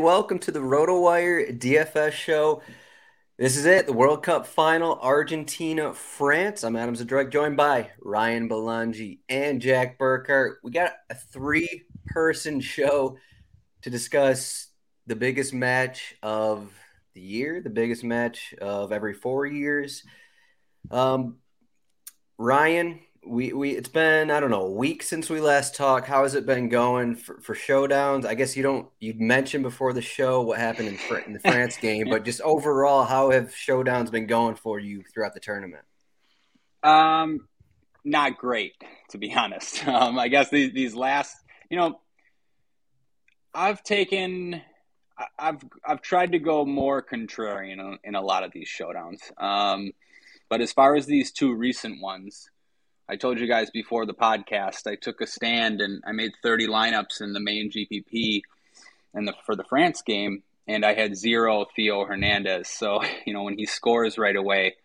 And welcome to the RotoWire DFS show. This is it, the World Cup final, Argentina, France. I'm Adam Zdroik, joined by Ryan Belangi and Jack Burkhart. We got a three person show to discuss the biggest match of the year, the biggest match of every four years. Um, Ryan, we we it's been I don't know a week since we last talked. How has it been going for, for showdowns? I guess you don't you mentioned before the show what happened in, in the France game, but just overall, how have showdowns been going for you throughout the tournament? Um, not great to be honest. Um, I guess these these last you know, I've taken. I've I've tried to go more contrarian in, in a lot of these showdowns. Um, but as far as these two recent ones, I told you guys before the podcast, I took a stand and I made 30 lineups in the main GPP and the, for the France game, and I had zero Theo Hernandez. So, you know, when he scores right away,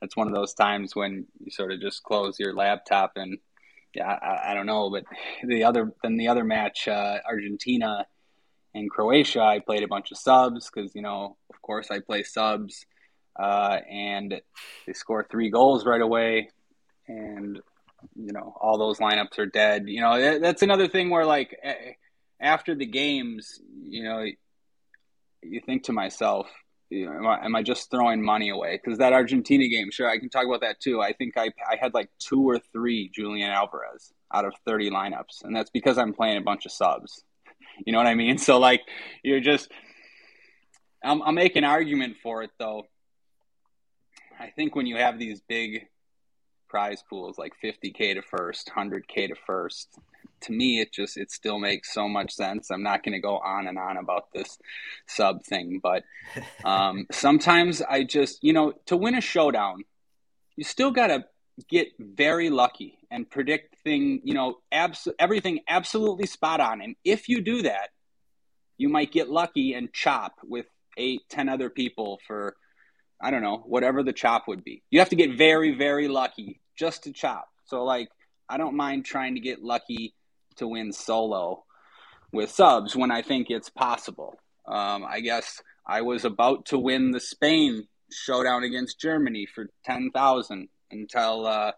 that's one of those times when you sort of just close your laptop and yeah, I, I don't know, but the other then the other match, uh, Argentina and Croatia, I played a bunch of subs because you know, of course, I play subs, uh, and they score three goals right away, and you know all those lineups are dead. You know that's another thing where like after the games, you know, you think to myself, you know, am I, am I just throwing money away? Because that Argentina game, sure, I can talk about that too. I think I I had like two or three Julian Alvarez out of thirty lineups, and that's because I'm playing a bunch of subs. You know what I mean? So like you're just. I'm, I'll make an argument for it though. I think when you have these big prize pools like 50k to first 100k to first. To me it just it still makes so much sense. I'm not going to go on and on about this sub thing but um, sometimes i just you know to win a showdown you still got to get very lucky and predict thing you know abs- everything absolutely spot on. And if you do that you might get lucky and chop with eight ten other people for I don't know, whatever the chop would be. You have to get very, very lucky just to chop. So like I don't mind trying to get lucky to win solo with subs when I think it's possible. Um, I guess I was about to win the Spain showdown against Germany for ten thousand until uh,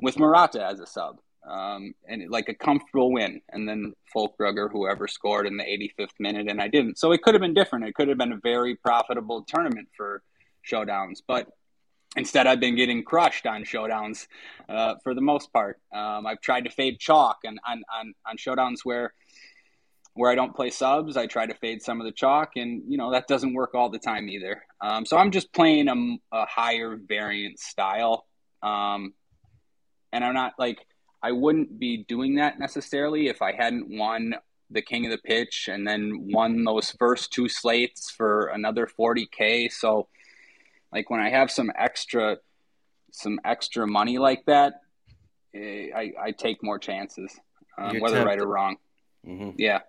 with Morata as a sub, um, and like a comfortable win, and then Füllkrug whoever scored in the 85th minute, and I didn't. So it could have been different. It could have been a very profitable tournament for showdowns, but Instead, I've been getting crushed on showdowns uh, for the most part. Um, I've tried to fade chalk and on, on, on showdowns where where I don't play subs, I try to fade some of the chalk, and you know that doesn't work all the time either. Um, so I'm just playing a, a higher variant style, um, and I'm not like I wouldn't be doing that necessarily if I hadn't won the king of the pitch and then won those first two slates for another 40k. So like when I have some extra some extra money like that, eh, I, I take more chances, um, whether tempted. right or wrong. Mm-hmm. Yeah.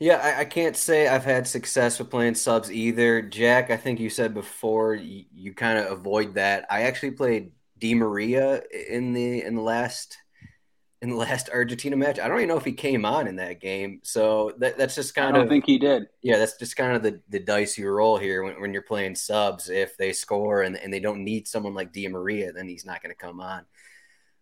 Yeah, I, I, can't say I've had success with playing subs either. Jack, I think you said before you, you kind of avoid that. I actually played Di Maria in the in the last in the last Argentina match. I don't even know if he came on in that game. So that, that's just kind of. I don't of, think he did. Yeah, that's just kind of the, the dicey roll here when, when you're playing subs. If they score and, and they don't need someone like Di Maria, then he's not going to come on.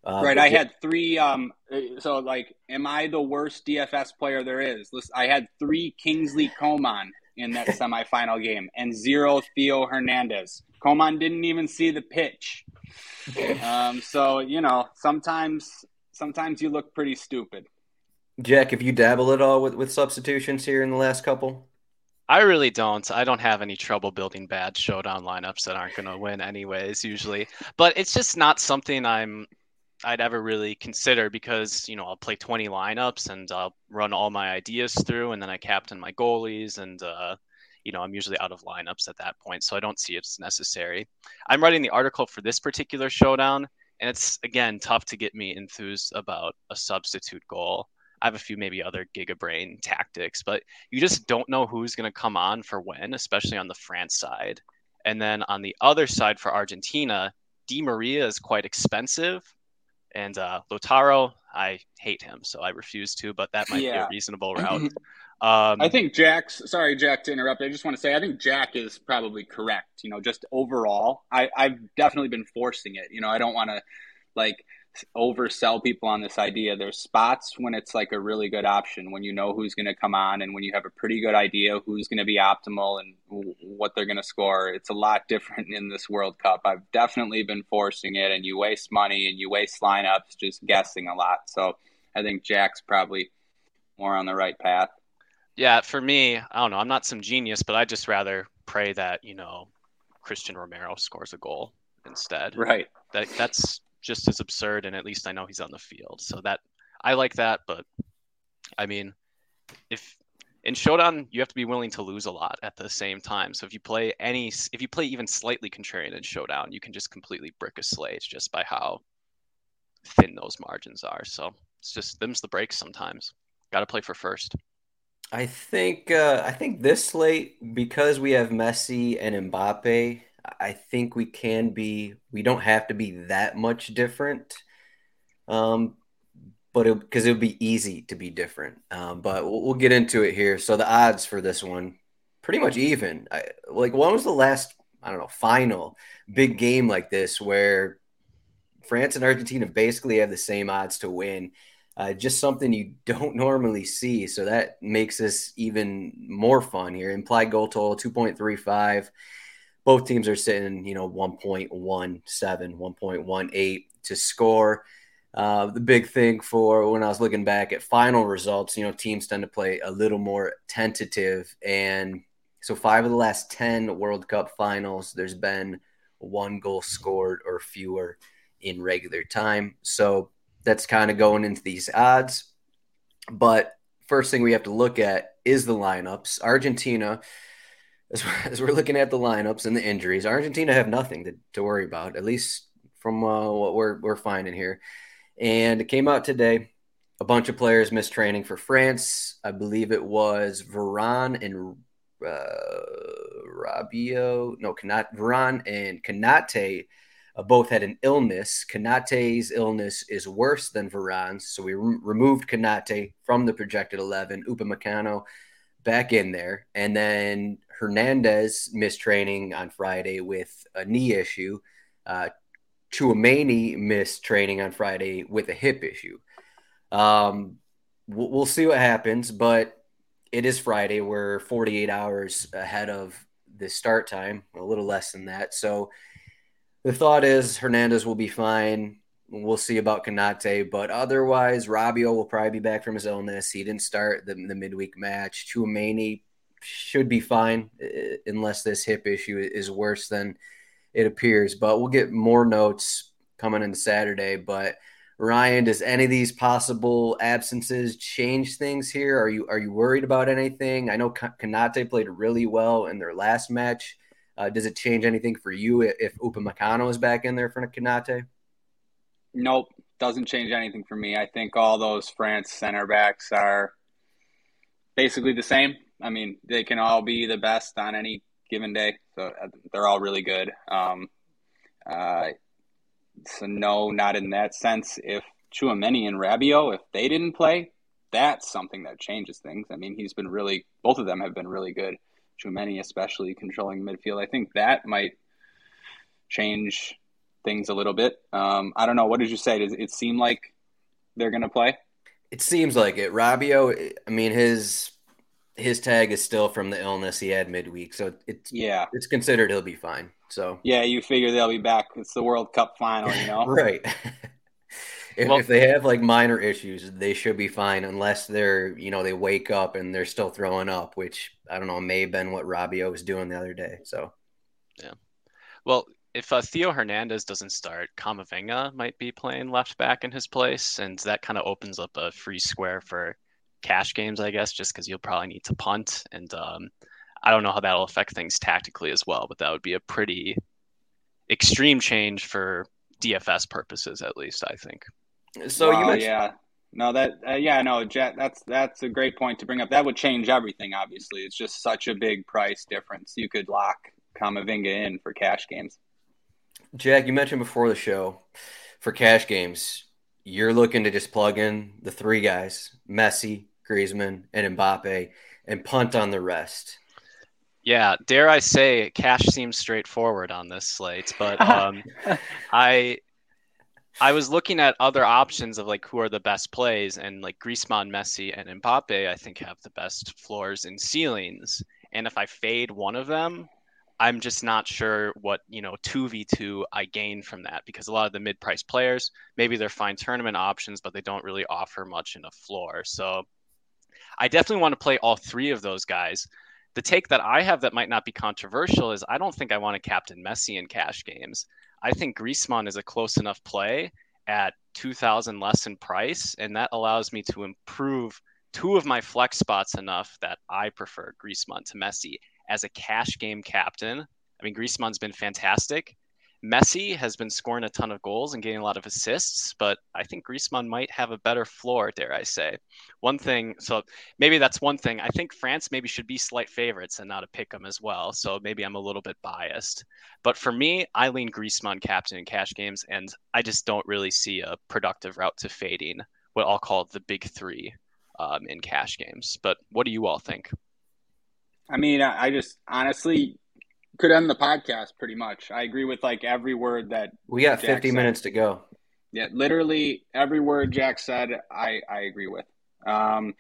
Uh, right. I had three. Um. So like, am I the worst DFS player there is? Listen, I had three Kingsley Coman in that semifinal game and zero Theo Hernandez. Coman didn't even see the pitch. Um. So you know, sometimes sometimes you look pretty stupid. Jack, have you dabbled at all with, with substitutions here in the last couple? I really don't. I don't have any trouble building bad showdown lineups that aren't going to win anyways usually. But it's just not something I'm I'd ever really consider because, you know, I'll play 20 lineups and I'll run all my ideas through and then I captain my goalies and uh you know, I'm usually out of lineups at that point, so I don't see it's necessary. I'm writing the article for this particular showdown and it's again tough to get me enthused about a substitute goal. I have a few maybe other gigabrain tactics, but you just don't know who's going to come on for when, especially on the France side. And then on the other side for Argentina, Di Maria is quite expensive, and uh, Lautaro, I hate him, so I refuse to. But that might yeah. be a reasonable route. Um, I think Jack's. Sorry, Jack, to interrupt. I just want to say I think Jack is probably correct. You know, just overall, I, I've definitely been forcing it. You know, I don't want to like oversell people on this idea. There's spots when it's like a really good option when you know who's going to come on and when you have a pretty good idea who's going to be optimal and what they're going to score. It's a lot different in this World Cup. I've definitely been forcing it, and you waste money and you waste lineups just guessing a lot. So I think Jack's probably more on the right path. Yeah, for me, I don't know. I'm not some genius, but I just rather pray that you know Cristian Romero scores a goal instead. Right. That that's just as absurd, and at least I know he's on the field. So that I like that, but I mean, if in showdown you have to be willing to lose a lot at the same time. So if you play any, if you play even slightly contrarian in showdown, you can just completely brick a slate just by how thin those margins are. So it's just them's the breaks sometimes. Got to play for first. I think uh, I think this slate because we have Messi and Mbappe. I think we can be. We don't have to be that much different, um, but because it, it, would be easy to be different. Um, but we'll, we'll, get into it here. So the odds for this one, pretty much even. I, like when was the last I don't know final big game like this where France and Argentina basically have the same odds to win? Uh, just something you don't normally see. So that makes this even more fun here. Implied goal total 2.35. Both teams are sitting, you know, 1.17, 1.18 to score. Uh, the big thing for when I was looking back at final results, you know, teams tend to play a little more tentative. And so, five of the last 10 World Cup finals, there's been one goal scored or fewer in regular time. So, that's kind of going into these odds. But first thing we have to look at is the lineups. Argentina, as, as we're looking at the lineups and the injuries, Argentina have nothing to, to worry about, at least from uh, what we're, we're finding here. And it came out today. A bunch of players missed training for France. I believe it was Varane and uh, Rabiot, no, Kanat, Varane and Konate uh, both had an illness. Konate's illness is worse than Varane's, so we re- removed Konate from the projected 11. Upamecano back in there. And then Hernandez missed training on Friday with a knee issue. Uh, Tchouameni missed training on Friday with a hip issue. Um, we'll, we'll see what happens, but it is Friday. We're 48 hours ahead of the start time, a little less than that. So the thought is Hernandez will be fine. We'll see about Konate, but otherwise, Rabiot will probably be back from his illness. He didn't start the, the midweek match. Tchouameni should be fine uh, unless this hip issue is worse than it appears. But we'll get more notes coming into Saturday. But Ryan, does any of these possible absences change things here? Are you are you worried about anything? I know Konate played really well in their last match. Uh, does it change anything for you if Upamecano is back in there for Konate? Nope, doesn't change anything for me. I think all those France center backs are basically the same. I mean, they can all be the best on any given day, so uh, they're all really good. Um, uh, So no, not in that sense. If Tchouameni and Rabiot, if they didn't play, that's something that changes things. I mean, he's been really, both of them have been really good. Tchouameni, especially controlling midfield. I think that might change things a little bit. Um, I don't know. What did you say? Does it seem like they're going to play? It seems like it. Rabiot, I mean, his his tag is still from the illness he had midweek, so it's yeah, it's considered he'll be fine. So yeah, you figure they'll be back. It's the World Cup final, you know, right? if, well, if they have like minor issues, they should be fine, unless they're you know they wake up and they're still throwing up, which I don't know may have been what Rabiot was doing the other day. So yeah, well, if uh, Theo Hernandez doesn't start, Camavinga might be playing left back in his place, and that kind of opens up a free square for cash games, I guess, just because you'll probably need to punt. And um, I don't know how that'll affect things tactically as well, but that would be a pretty extreme change for DFS purposes, at least, I think. So you mentioned- yeah. No, that uh, yeah, no, Jet. That's that's a great point to bring up. That would change everything. Obviously, it's just such a big price difference. You could lock Camavinga in for cash games. Jack, you mentioned before the show for cash games, you're looking to just plug in the three guys, Messi, Griezmann, and Mbappe, and punt on the rest. Yeah, dare I say, cash seems straightforward on this slate, but um, I I was looking at other options of like who are the best plays, and like Griezmann, Messi, and Mbappe, I think have the best floors and ceilings. And if I fade one of them, I'm just not sure what, you know, 2v2 I gain from that because a lot of the mid price players, maybe they're fine tournament options, but they don't really offer much in a floor. So I definitely want to play all three of those guys. The take that I have that might not be controversial is I don't think I want to captain Messi in cash games. I think Griezmann is a close enough play at 2000 less in price and that allows me to improve two of my flex spots enough that I prefer Griezmann to Messi as a cash game captain. I mean, Griezmann's been fantastic. Messi has been scoring a ton of goals and getting a lot of assists, but I think Griezmann might have a better floor, dare I say. One thing, so maybe that's one thing. I think France maybe should be slight favorites and not a pick 'em as well. So maybe I'm a little bit biased. But for me, I lean Griezmann captain in cash games, and I just don't really see a productive route to fading what I'll call the big three um, in cash games. But what do you all think? I mean, I just honestly could end the podcast pretty much. I agree with like every word that we got Jack 50 said. minutes to go. Yeah, literally every word Jack said, I, I agree with. Um,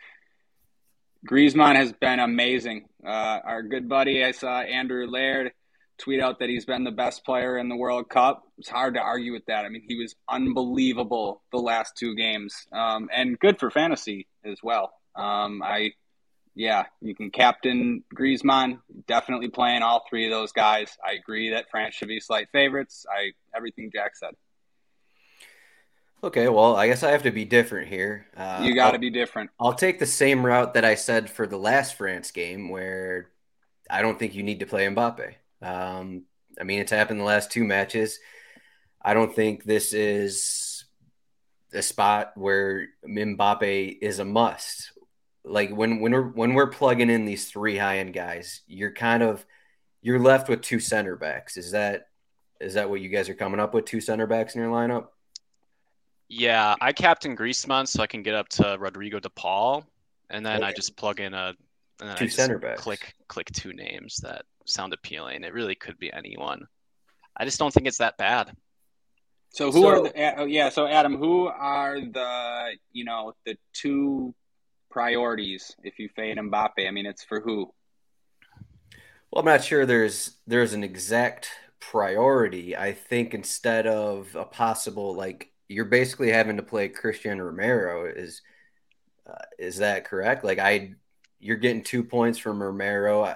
Griezmann has been amazing. Uh, our good buddy, I saw Andrew Laird tweet out that he's been the best player in the World Cup. It's hard to argue with that. I mean, he was unbelievable the last two games, um, and good for fantasy as well. Um, I yeah, you can captain Griezmann. Definitely playing all three of those guys. I agree that France should be slight favorites. I everything Jack said. Okay, well, I guess I have to be different here. Uh, you got to be different. I'll take the same route that I said for the last France game, where I don't think you need to play Mbappe. Um, I mean, it's happened the last two matches. I don't think this is a spot where Mbappe is a must like when when we're when we're plugging in these three high end guys, you're kind of you're left with two center backs. Is that is that what you guys are coming up with? Two center backs in your lineup? Yeah, I captain Griezmann so I can get up to Rodrigo De Paul, and then okay. I just plug in a and then two I just center backs. Click click two names that sound appealing. It really could be anyone. I just don't think it's that bad. So who so, are the oh, yeah? So Adam, who are the you know the two priorities if you fade Mbappe? I mean, it's for who? Well, I'm not sure there's there's an exact priority. I think instead of a possible like you're basically having to play Cristian Romero is uh, is that correct? Like I you're getting 2 points from Romero.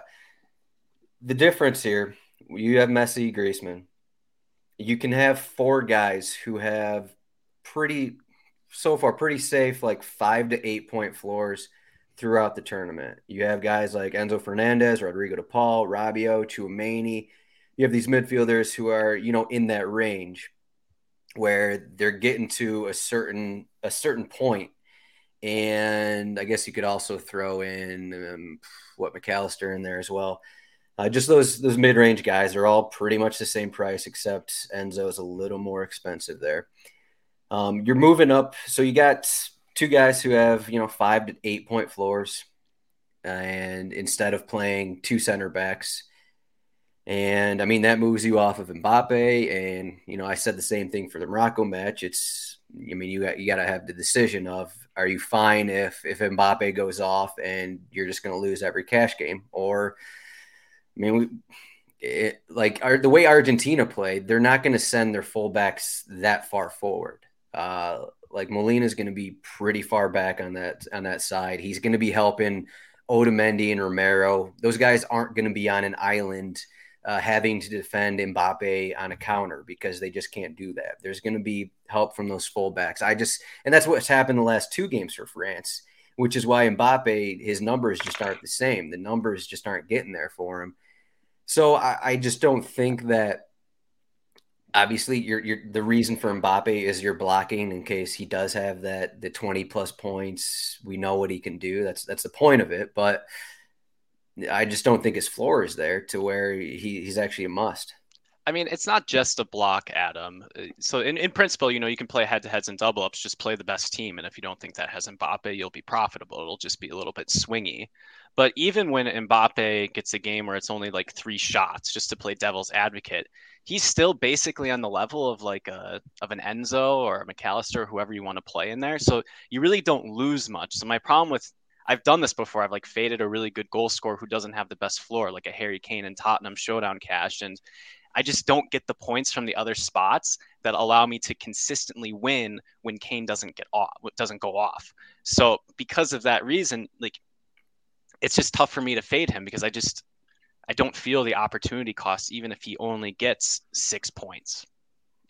the difference here, you have Messi, Griezmann. You can have four guys who have pretty so far pretty safe, like five to eight point floors throughout the tournament. You have guys like Enzo Fernandez, Rodrigo De Paul, Rabiot, Tchouameni. You have these midfielders who are, you know, in that range where they're getting to a certain a certain point. And I guess you could also throw in um, what Mac Allister in there as well. Uh, just those those mid range guys are all pretty much the same price, except Enzo is a little more expensive there. Um, you're moving up, so you got two guys who have you know five to eight point floors, and instead of playing two center backs, and I mean that moves you off of Mbappe, and you know I said the same thing for the Morocco match. It's I mean you got you got to have the decision of are you fine if if Mbappe goes off and you're just going to lose every cash game, or I mean we. It, like our, the way Argentina played, they're not going to send their fullbacks that far forward. Uh, like Molina is going to be pretty far back on that on that side. He's going to be helping Otamendi and Romero. Those guys aren't going to be on an island uh, having to defend Mbappe on a counter because they just can't do that. There's going to be help from those fullbacks. I just and that's what's happened the last two games for France, which is why Mbappe his numbers just aren't the same. The numbers just aren't getting there for him. So I, I just don't think that obviously you're, you're the reason for Mbappe is you're blocking in case he does have that the 20 plus points. We know what he can do. That's that's the point of it. But I just don't think his floor is there to where he, he's actually a must. I mean, it's not just a block, Adam. Uh, so in, in principle, you know, you can play head to heads and double ups, just play the best team. And if you don't think that has Mbappe, you'll be profitable. It'll just be a little bit swingy. But even when Mbappe gets a game where it's only like three shots, just to play devil's advocate, he's still basically on the level of like a of an Enzo or a Mac Allister, whoever you want to play in there. So you really don't lose much. So my problem with I've done this before. I've like faded a really good goal scorer who doesn't have the best floor, like a Harry Kane and Tottenham showdown cash, and I just don't get the points from the other spots that allow me to consistently win when Kane doesn't get off, doesn't go off. So because of that reason, like it's just tough for me to fade him because I just I don't feel the opportunity cost, even if he only gets six points,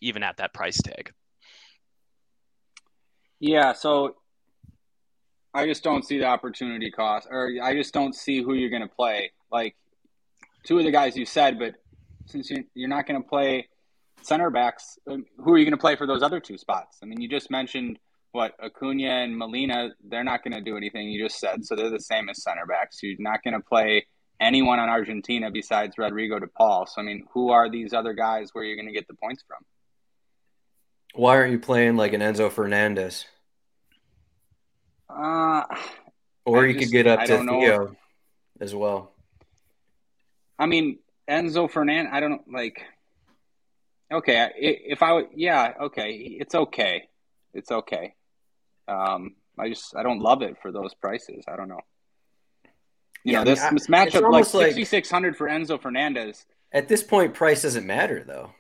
even at that price tag. Yeah, so I just don't see the opportunity cost, or I just don't see who you're going to play. Like two of the guys you said, but since you're not going to play center backs, um, who are you going to play for those other two spots? I mean, you just mentioned what Acuna and Molina, they're not going to do anything. You just said so they're the same as center backs. You're not going to play anyone on Argentina besides Rodrigo de Paul. So I mean, who are these other guys where you're going to get the points from? Why aren't you playing like an Enzo Fernandez? Uh, or I you just, could get up to Theo as well. I mean, Enzo Fernandez. I don't know, like. Okay, if I would, yeah, okay, it's okay, it's okay. Um, I just I don't love it for those prices. I don't know. You yeah, know, this, I mean, this matchup like sixty six hundred for Enzo Fernandez. At this point, price doesn't matter though.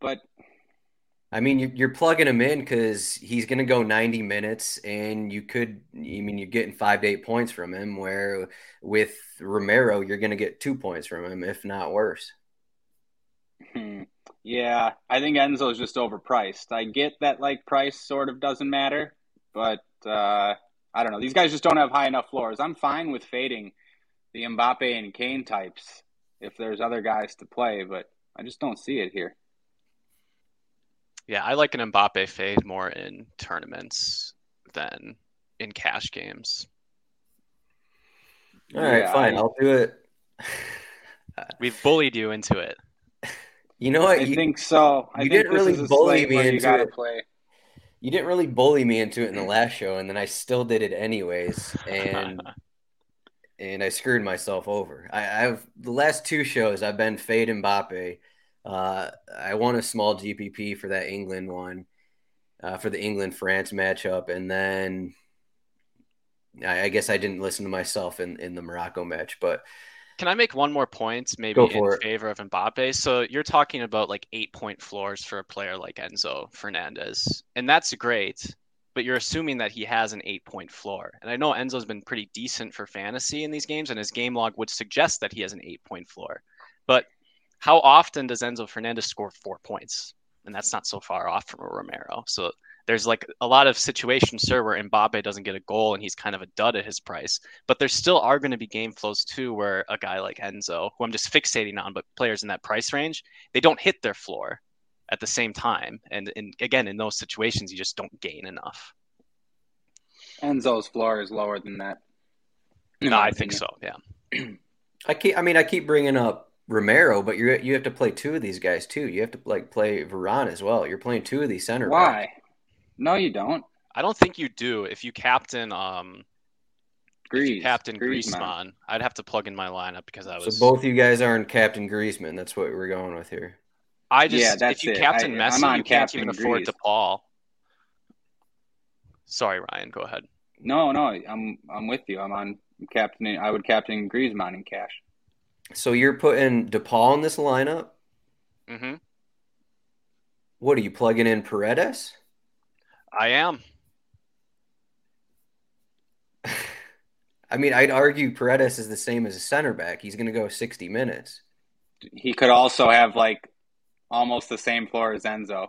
But I mean, you're, you're plugging him in because he's going to go 90 minutes, and you could, I mean, you're getting five to eight points from him. Where with Romero, you're going to get two points from him, if not worse. Hmm. Yeah, I think Enzo's just overpriced. I get that like price sort of doesn't matter, but uh, I don't know. These guys just don't have high enough floors. I'm fine with fading the Mbappe and Kane types if there's other guys to play, but I just don't see it here. Yeah, I like an Mbappe fade more in tournaments than in cash games. All right, yeah, fine. I, will do it. We've bullied you into it. You know what? I you, think so. I you think didn't really bully me into it. Play you didn't really bully me into it in the last show, and then I still did it anyways, and and I screwed myself over. I, have the last two shows I've been fade Mbappe. Uh, I won a small GPP for that England one, uh, for the England France matchup, and then I, I, guess I didn't listen to myself in in the Morocco match, but can I make one more point, maybe in it. favor of Mbappe? So you're talking about like eight point floors for a player like Enzo Fernandez, and that's great. But you're assuming that he has an eight point floor. And I know Enzo's been pretty decent for fantasy in these games, and his game log would suggest that he has an eight point floor. But how often does Enzo Fernandez score four points? And that's not so far off from a Romero. So there's like a lot of situations, sir, where Mbappe doesn't get a goal and he's kind of a dud at his price. But there still are going to be game flows too, where a guy like Enzo, who I'm just fixating on, but players in that price range, they don't hit their floor at the same time. And, and again, in those situations, you just don't gain enough. Enzo's floor is lower than that. No, I think so. Yeah. I keep. I mean, I keep bringing up Romero, but you you have to play two of these guys too. You have to like play Varane as well. You're playing two of these center. Why? Backs. No, you don't. I don't think you do. If you captain um if you Grease, captain Griezmann. Griezmann, I'd have to plug in my lineup because I was So both you guys aren't Captain Griezmann. That's what we're going with here. I just Yeah, that's if you it. captain I- Messi, on you can't Captain even afford Grease. DePaul. Sorry, Ryan, go ahead. No, no, I'm I'm with you. I'm on captaining. I would captain Griezmann in cash. So you're putting DePaul in this lineup. Mm-hmm. What are you plugging in Paredes? I am. I mean, I'd argue Paredes is the same as a center back. He's going to go 60 minutes. He could also have like almost the same floor as Enzo.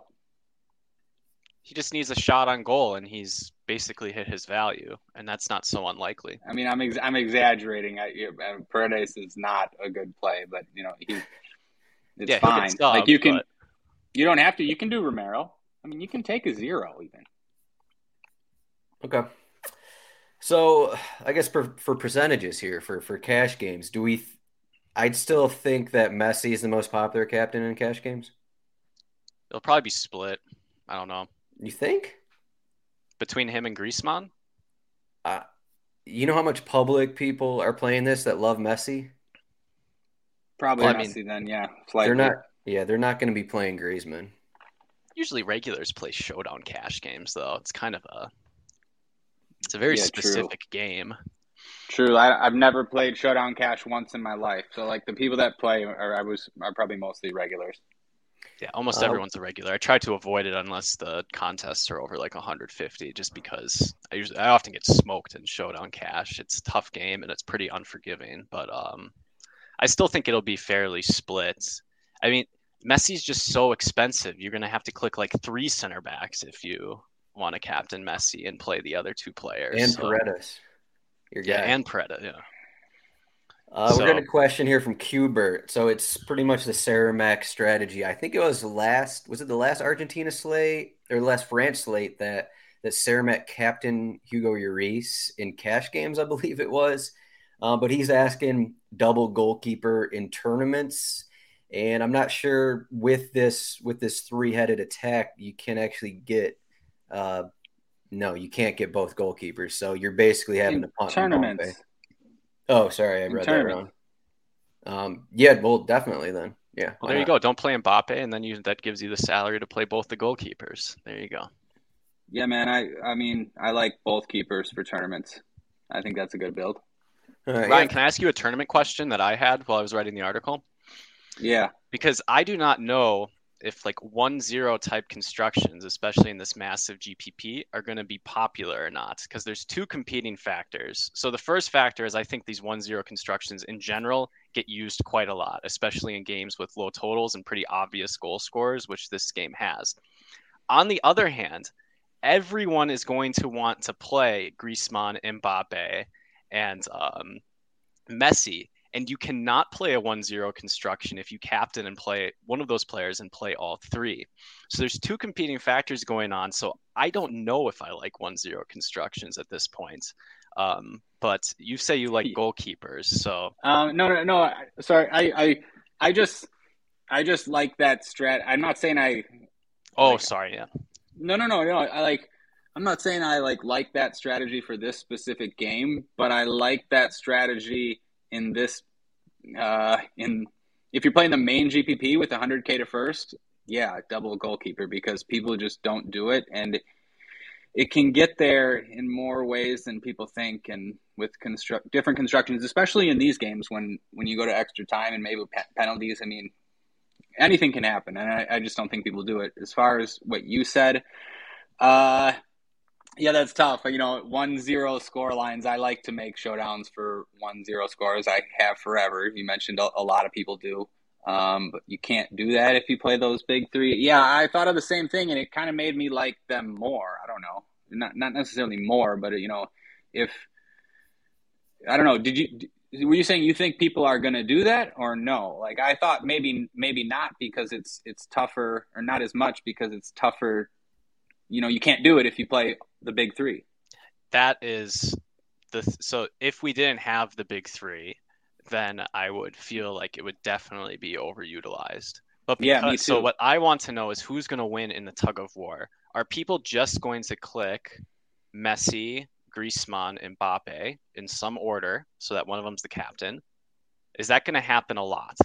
He just needs a shot on goal, and he's basically hit his value, and that's not so unlikely. I mean, I'm ex- I'm exaggerating. I, uh, Paredes is not a good play, but you know he. It's Yeah, he'll fine. subbed, like you can, but- you don't have to. You can do Romero. I mean, you can take a zero even. Okay. So I guess for, for percentages here for, for cash games, do we? Th- I'd still think that Messi is the most popular captain in cash games. It'll probably be split. I don't know You think? between him and Griezmann. Uh, you know how much public people are playing this that love Messi? Probably Well, I mean, Messi then. Yeah, slightly. They're not. Yeah, they're not going to be playing Griezmann. Usually, regulars play showdown cash games, though. It's kind of a it's a very Yeah, true. specific game. True. I, I've never played Showdown Cash once in my life. So like the people that play are I was are probably mostly regulars. Yeah, almost Uh, everyone's a regular. I try to avoid it unless the contests are over like 150, just because I usually I often get smoked in showdown cash. It's a tough game and it's pretty unforgiving, but um, I still think it'll be fairly split. I mean, Messi's just so expensive. You're gonna have to click like three center backs if you want to captain Messi and play the other two players. And So- Paredes. Your guy. yeah, and Preda, yeah. Uh, So- we're going to question here from Qbert. So it's pretty much the Ceramac strategy. I think it was last, was it the last Argentina slate or the last France slate that that Ceramac captain Hugo Lloris in cash games, I believe it was. Uh, but he's asking double goalkeeper in tournaments, and I'm not sure with this with this three headed attack you can actually get. Uh, no, you can't get both goalkeepers. So you're basically having In to punt. Mbappe. tournaments. Oh, sorry, I In read that wrong. Um, yeah, well, definitely then. Yeah. Well, why there you go. Don't play Mbappe, and then you that gives you the salary to play both the goalkeepers. There you go. Yeah, man. I I mean I like both keepers for tournaments. I think that's a good build. All right, Ryan, yeah. can I ask you a tournament question that I had while I was writing the article? Yeah. Because I do not know if like one zero type constructions, especially in this massive GPP, are going to be popular or not. Because there's two competing factors. So the first factor is I think these one zero constructions in general get used quite a lot, especially in games with low totals and pretty obvious goal scores, which this game has. On the other hand, everyone is going to want to play Griezmann, Mbappe, and um, Messi, and you cannot play a 1-0 construction if you captain and play one of those players and play all three. So there's two competing factors going on. So I don't know if I like 1-0 constructions at this point. Um, but you say you like goalkeepers, so Um, no, no, no. Sorry, I, I, I just, I just like that strat. I'm not saying I. oh, Like- sorry, yeah. No, no, no, no. I like. I'm not saying I like like that strategy for this specific game, but I like that strategy in this. Uh, in if you're playing the main GPP with 100k to first, yeah, double goalkeeper because people just don't do it, and it can get there in more ways than people think, and with construct different constructions, especially in these games when when you go to extra time and maybe pe- penalties. I mean, anything can happen, and I, I just don't think people do it. As far as what you said, uh, yeah, that's tough. You know, one zero score lines. I like to make showdowns for one zero scores. I have forever. You mentioned a, a lot of people do. Um, but you can't do that if you play those big three. Yeah, I thought of the same thing, and it kind of made me like them more. I don't know, not not necessarily more, but you know, if I don't know, did you were you saying you think people are going to do that or no? Like I thought maybe maybe not because it's it's tougher or not as much because it's tougher. You know, you can't do it if you play the big three. that is the so if we didn't have the big three then I would feel like it would definitely be overutilized. But because, yeah, so what I want to know is who's going to win in the tug of war. Are people just going to click Messi, Griezmann, and Mbappe in some order so that one of them's the captain? Is that going to happen a lot?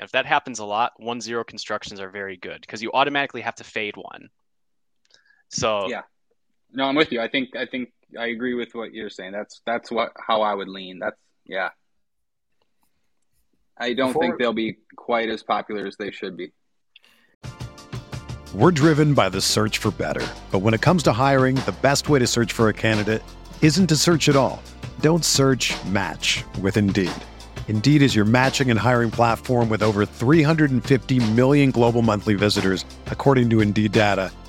if that happens a lot, one zero constructions are very good because you automatically have to fade one. So yeah, no, I'm with you. I think I think I agree with what you're saying. That's that's what how I would lean. That's yeah. I don't Before... think they'll be quite as popular as they should be. We're driven by the search for better. But when it comes to hiring, the best way to search for a candidate isn't to search at all. Don't search match with Indeed. Indeed is your matching and hiring platform with over 350 million global monthly visitors, according to Indeed data,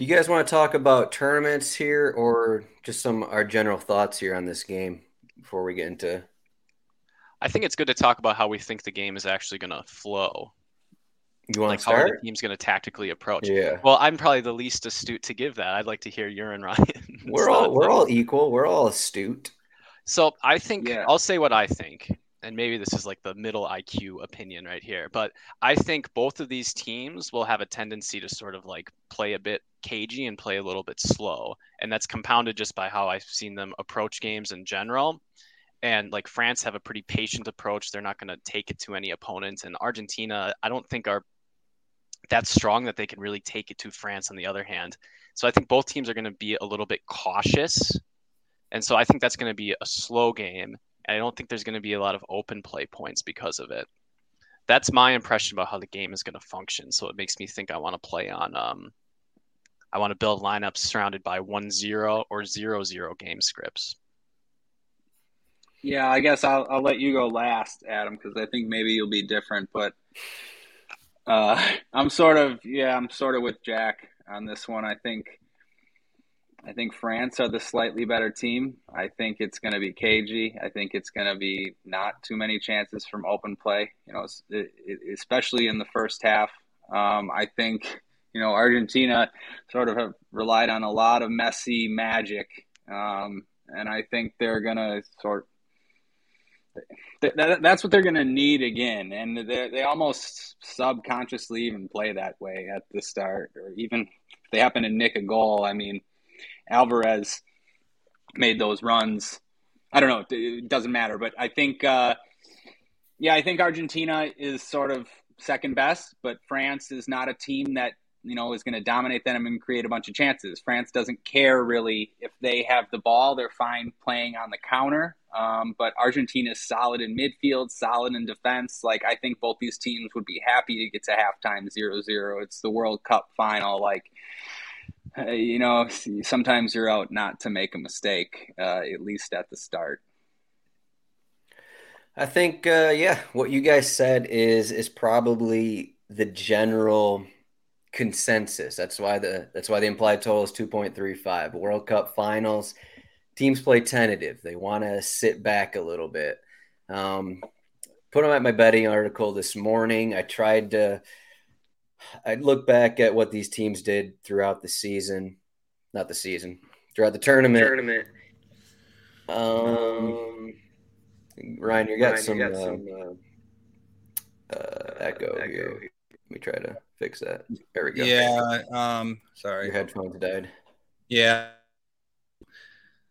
Do you guys want to talk about tournaments here or just some our general thoughts here on this game before we get into I think it's good to talk about how we think the game is actually going to flow. You want like to start? how the team's going to tactically approach. Yeah. Well, I'm probably the least astute to give that. I'd like to hear your and Ryan. we're all we're all equal. We're all astute. So I think yeah. I'll say what I think and maybe this is like the middle IQ opinion right here, but I think both of these teams will have a tendency to sort of like play a bit cagey and play a little bit slow. And that's compounded just by how I've seen them approach games in general. And like France have a pretty patient approach. They're not going to take it to any opponent. And Argentina, I don't think are that strong that they can really take it to France on the other hand. So I think both teams are going to be a little bit cautious. And so I think that's going to be a slow game I don't think there's going to be a lot of open play points because of it. That's my impression about how the game is going to function. So it makes me think I want to play on. Um, I want to build lineups surrounded by one zero or zero zero game scripts. Yeah, I guess I'll I'll let you go last, Adam, because I think maybe you'll be different. But uh, I'm sort of yeah, I'm sort of with Jack on this one. I think I think France are the slightly better team. I think it's going to be cagey. I think it's going to be not too many chances from open play. You know, especially in the first half. Um, I think you know Argentina sort of have relied on a lot of Messi magic, um, and I think they're going to sort. That, that's what they're going to need again, and they almost subconsciously even play that way at the start, or even if they happen to nick a goal. I mean, Alvarez made those runs. I don't know. It doesn't matter, but I think, uh, yeah, I think Argentina is sort of second best, but France is not a team that you know is going to dominate them and create a bunch of chances. France doesn't care really if they have the ball; they're fine playing on the counter. Um, but Argentina is solid in midfield, solid in defense. Like I think both these teams would be happy to get to halftime 0-0. It's the World Cup final. Like uh, you know, sometimes you're out not to make a mistake, uh, at least at the start. I think, uh, yeah, what you guys said is is probably the general consensus. That's why the that's why the implied total is two point three five. World Cup Finals, teams play tentative. They want to sit back a little bit. Um, put them at my betting article this morning. I tried to I'd look back at what these teams did throughout the season, not the season, throughout the tournament. Tournament. Um, Ryan, you got Ryan, some, you got uh, some uh, uh, echo, echo here. Let me try to fix that. There we go. Yeah. Um. Sorry. Your headphones died. Yeah.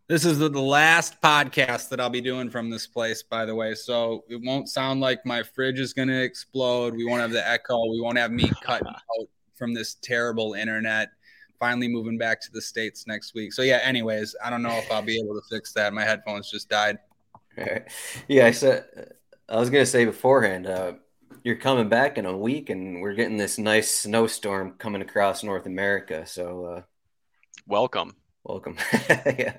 This is the, the last podcast that I'll be doing from this place, by the way. So it won't sound like my fridge is going to explode. We won't have the echo. We won't have me cut out from this terrible internet. Finally moving back to the States next week. So, yeah, anyways, I don't know if I'll be able to fix that. My headphones just died. Yeah, I said, I was going to say beforehand, uh, you're coming back in a week and we're getting this nice snowstorm coming across North America. So, uh, welcome. Welcome. yeah.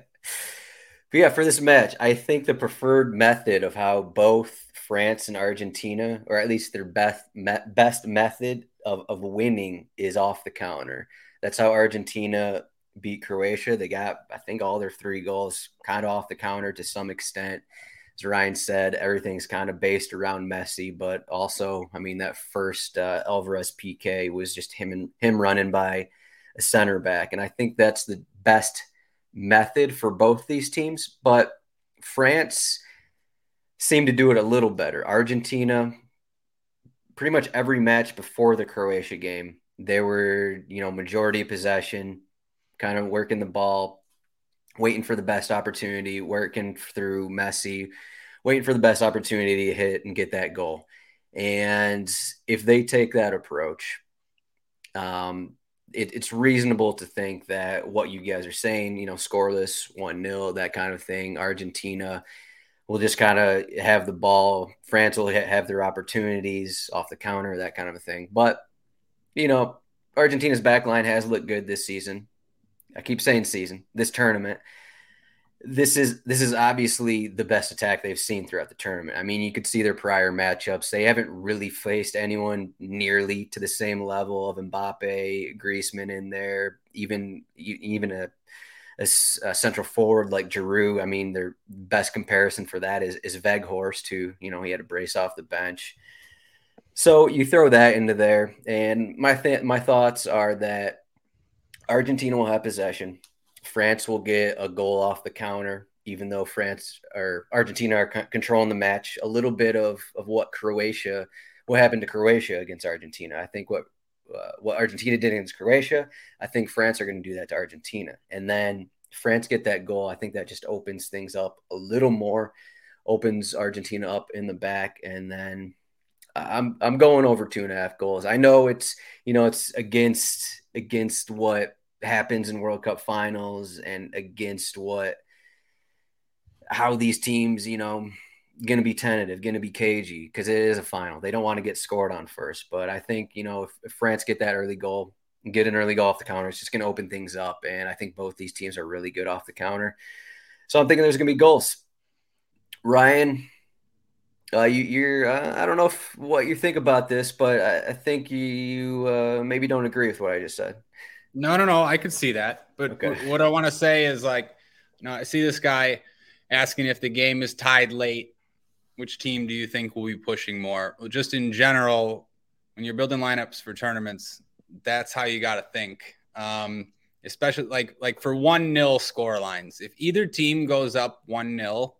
But yeah, for this match, I think the preferred method of how both France and Argentina, or at least their best me- best method of, of winning, is off the counter. That's how Argentina beat Croatia. They got, I think, all their three goals kind of off the counter to some extent. As Ryan said, everything's kind of based around Messi, but also, I mean, that first uh, Alvarez PK was just him and him running by a center back, and I think that's the best method for both these teams, but France seemed to do it a little better. Argentina, pretty much every match before the Croatia game, they were, you know, majority possession, kind of working the ball, waiting for the best opportunity, working through Messi, waiting for the best opportunity to hit and get that goal. And if they take that approach, um, it, it's reasonable to think that what you guys are saying, you know, scoreless, 1 0, that kind of thing, Argentina will just kind of have the ball. France will have their opportunities off the counter, that kind of a thing. But, you know, Argentina's back line has looked good this season. I keep saying season, this tournament this is this is obviously the best attack they've seen throughout the tournament. I mean, you could see their prior matchups; they haven't really faced anyone nearly to the same level of Mbappe, Griezmann in there, even even a, a, a central forward like Giroud. I mean, their best comparison for that is is Weghorst, who you know he had a brace off the bench. So you throw that into there, and my th- my thoughts are that Argentina will have possession France will get a goal off the counter, even though France or Argentina are controlling the match. A little bit of of what Croatia, what happened to Croatia against Argentina. I think what uh, what Argentina did against Croatia, I think France are going to do that to Argentina, and then France get that goal. I think that just opens things up a little more, opens Argentina up in the back, and then I'm I'm going over two and a half goals. I know it's you know it's against against what happens in World Cup finals and against what how these teams, you know, going to be tentative, going to be cagey because it is a final. They don't want to get scored on first. But I think, you know, if, if France get that early goal, get an early goal off the counter, it's just going to open things up. And I think both these teams are really good off the counter. So I'm thinking there's going to be goals. Ryan, uh, you, are uh, I don't know if, what you think about this, but I, I think you uh, maybe don't agree with what I just said. No, no, no. I could see that. But okay. what I want to say is like, you know, I see this guy asking if the game is tied late, which team do you think will be pushing more? Well, just in general, when you're building lineups for tournaments, that's how you got to think. Um, especially like like for one nil score lines. If either team goes up one nil,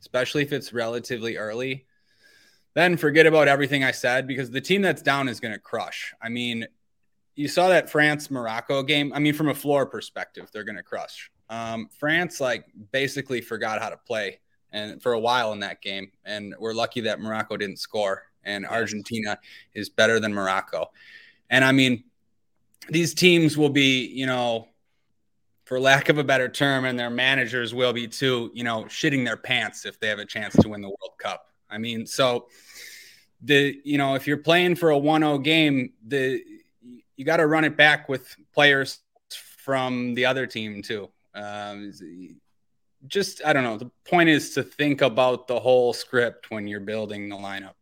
especially if it's relatively early, then forget about everything I said because the team that's down is going to crush. I mean, you saw that France Morocco game. I mean, from a floor perspective, they're going to crush. Um, France like basically forgot how to play and for a while in that game, and we're lucky that Morocco didn't score. And Argentina is better than Morocco. And I mean, these teams will be, you know, for lack of a better term, and their managers will be too, you know, shitting their pants if they have a chance to win the World Cup. I mean, so the, you know, if you're playing for a 1 0 game, the, you got to run it back with players from the other team too. Um, just I don't know. The point is to think about the whole script when you're building the lineup.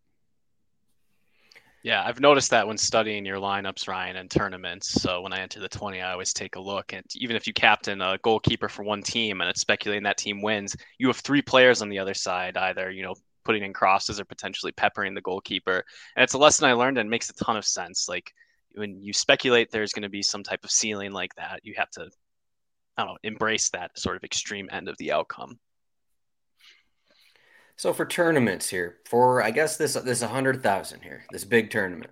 Yeah, I've noticed that when studying your lineups, Ryan, and tournaments. So when I enter the 20, I always take a look. And even if you captain a goalkeeper for one team and it's speculating that team wins, you have three players on the other side, either, you know, putting in crosses or potentially peppering the goalkeeper. And it's a lesson I learned and makes a ton of sense. Like when you speculate there's going to be some type of ceiling like that, you have to, I don't know, embrace that sort of extreme end of the outcome. So for tournaments here, for I guess this this hundred thousand here, this big tournament,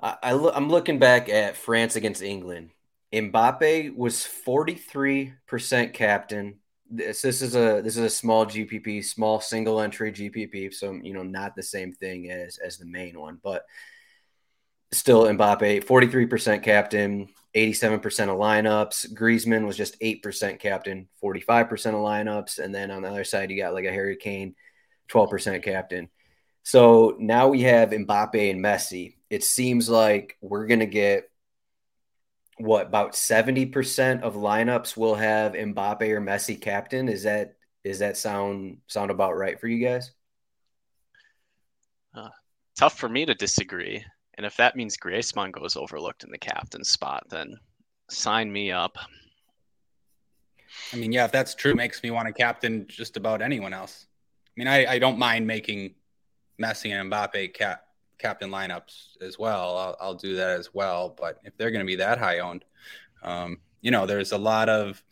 I, I lo- I'm looking back at France against England. Mbappe was 43% captain. This, this is a this is a small GPP, small single entry GPP, so you know not the same thing as as the main one, but still Mbappe 43% captain, 87% of lineups. Griezmann was just 8% captain, 45% of lineups, and then on the other side you got like a Harry Kane, 12% captain. So now we have Mbappe and Messi. It seems like we're going to get what about 70% of lineups will have Mbappe or Messi captain. Is that is that sound sound about right for you guys? Uh, tough for me to disagree. And if that means Griezmann goes overlooked in the captain spot, then sign me up. I mean, yeah, if that's true, makes me want to captain just about anyone else. I mean, I, I don't mind making Messi and Mbappe cap captain lineups as well. I'll, I'll do that as well. But if they're going to be that high owned, um, you know, there's a lot of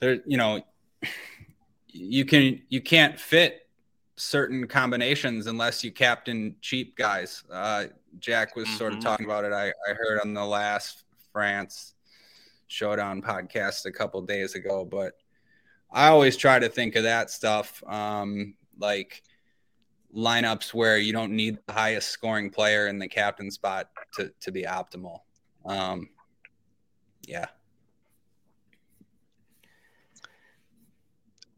there. You know, you can you can't fit certain combinations unless you captain cheap guys. Uh, Jack was mm-hmm. sort of mm-hmm. talking about it. I, I heard on the last France Showdown podcast a couple days ago, but I always try to think of that stuff. Um, like lineups where you don't need the highest scoring player in the captain spot to, to be optimal. Um, yeah.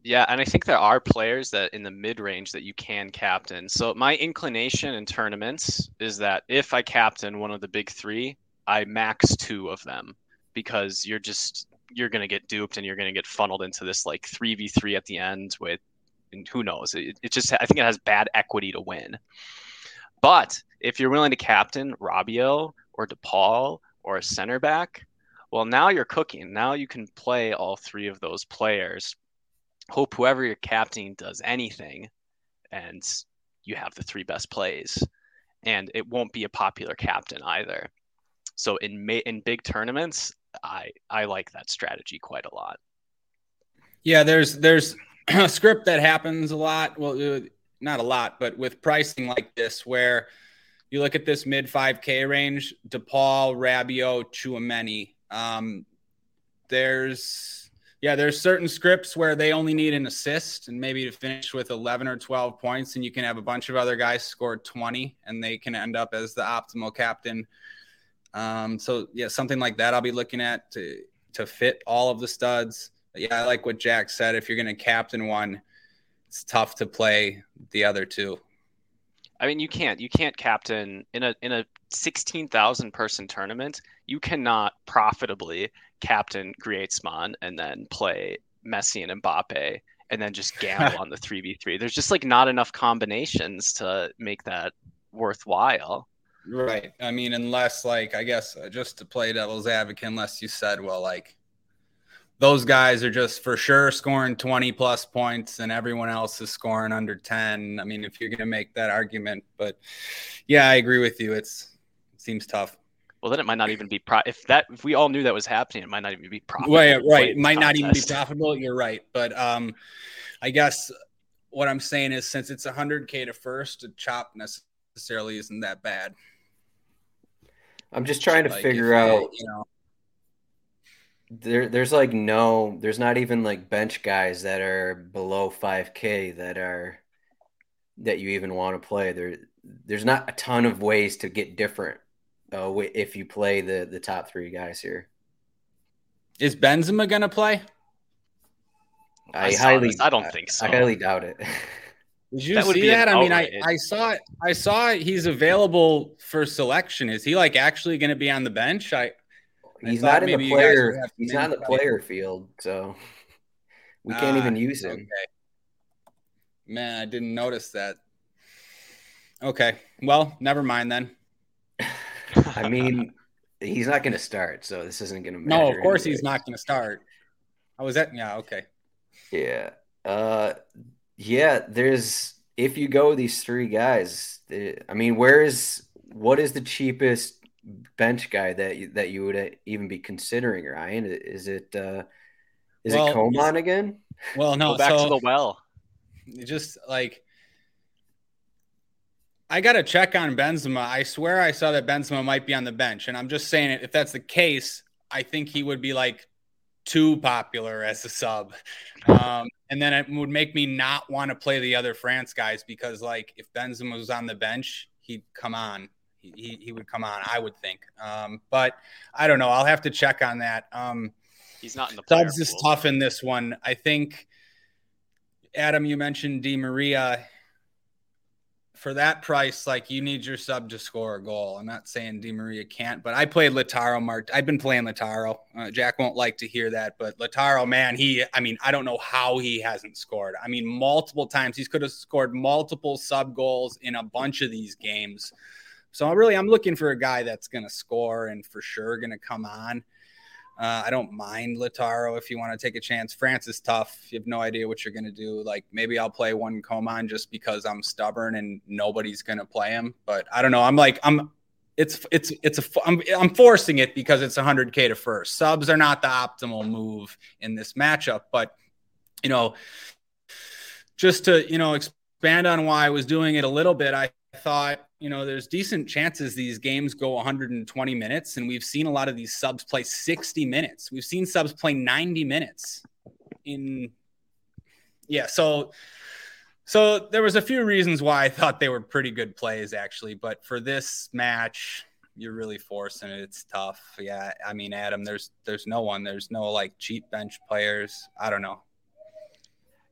Yeah, and I think there are players that in the mid range that you can captain. So my inclination in tournaments is that if I captain one of the big three, I max two of them because you're just you're gonna get duped and you're gonna get funneled into this like three v three at the end with and who knows? It, it just I think it has bad equity to win. But if you're willing to captain Rabiot or De Paul or a center back, well, now you're cooking. Now you can play all three of those players. Hope whoever you're captaining does anything, and you have the three best plays. And it won't be a popular captain either. So in in big tournaments, I I like that strategy quite a lot. Yeah, there's there's a script that happens a lot. Well, uh, not a lot, but with pricing like this, where you look at this mid 5K range, DePaul, Rabiot, Tchouameni. Um, there's, yeah, there's certain scripts where they only need an assist and maybe to finish with 11 or 12 points, and you can have a bunch of other guys score 20 and they can end up as the optimal captain. Um, so yeah, something like that I'll be looking at to to fit all of the studs yeah, I like what Jack said. If you're going to captain one, it's tough to play the other two. I mean, you can't you can't captain in a in a sixteen thousand person tournament. You cannot profitably captain Griezmann and then play Messi and Mbappe and then just gamble on the three v three. There's just like not enough combinations to make that worthwhile. Right. I mean, unless like I guess uh, just to play devil's advocate, unless you said, well, like those guys are just for sure scoring 20 plus points and everyone else is scoring under 10. I mean, if you're going to make that argument, but yeah, I agree with you. It's it seems tough. Well, then it might not even be pro. If that if we all knew that was happening, it might not even be profitable. Right, right. It might contest. not even be profitable. You're right, but um, I guess what I'm saying is since it's 100k to first, a chop necessarily isn't that bad. I'm just trying to like figure out, you know there there's like no there's not even like bench guys that are below 5k that are that you even want to play there there's not a ton of ways to get different uh, if you play the the top three guys here is benzema gonna play i, I highly i don't think so i highly doubt it Did you that see that? I mean, I, I saw it. I saw it. He's available for selection. Is he like actually going to be on the bench? I He's not in the player. He's not in the player field, so we can't even ah, use him. Okay. Man, I didn't notice that. Okay, well, never mind then. I mean, he's not going to start, so this isn't going to matter. No, of course he's not going to start. I was at Yeah, okay. Yeah. Uh, yeah. There's if you go these three guys. I mean, where is what is the cheapest bench guy that you, that you would uh, even be considering, Ryan? Is it uh, is well, it Coman again? Well, no, Go back so, to the well. Just like I got to check on Benzema. I swear I saw that Benzema might be on the bench, and I'm just saying it. If that's the case, I think he would be like too popular as a sub, um, and then it would make me not want to play the other France guys because, like, if Benzema was on the bench, he'd come on. He, he would come on, I would think. Um, but I don't know. I'll have to check on that. Um, He's not in the subs is tough in this one. I think Adam, you mentioned Di Maria for that price, like you need your sub to score a goal. I'm not saying Di Maria can't, but I played Lautaro. Mark, I've been playing Lautaro. Uh, Jack won't like to hear that, but Lautaro, man, he. I mean, I don't know how he hasn't scored. I mean, multiple times he could have scored multiple sub goals in a bunch of these games. So really, I'm looking for a guy that's going to score and for sure going to come on. Uh, I don't mind Lautaro if you want to take a chance. France is tough. You have no idea what you're going to do. Like maybe I'll play one Coman just because I'm stubborn and nobody's going to play him. But I don't know. I'm like I'm. It's it's it's a I'm I'm forcing it because it's 100k to first. Subs are not the optimal move in this matchup, but you know, just to you know expand on why I was doing it a little bit, I thought you know, there's decent chances these games go 120 minutes, and we've seen a lot of these subs play 60 minutes. We've seen subs play 90 minutes. In yeah, so so there was a few reasons why I thought they were pretty good plays actually, but for this match, you're really forcing it. It's tough. Yeah, I mean, Adam, there's there's no one. There's no like cheap bench players. I don't know.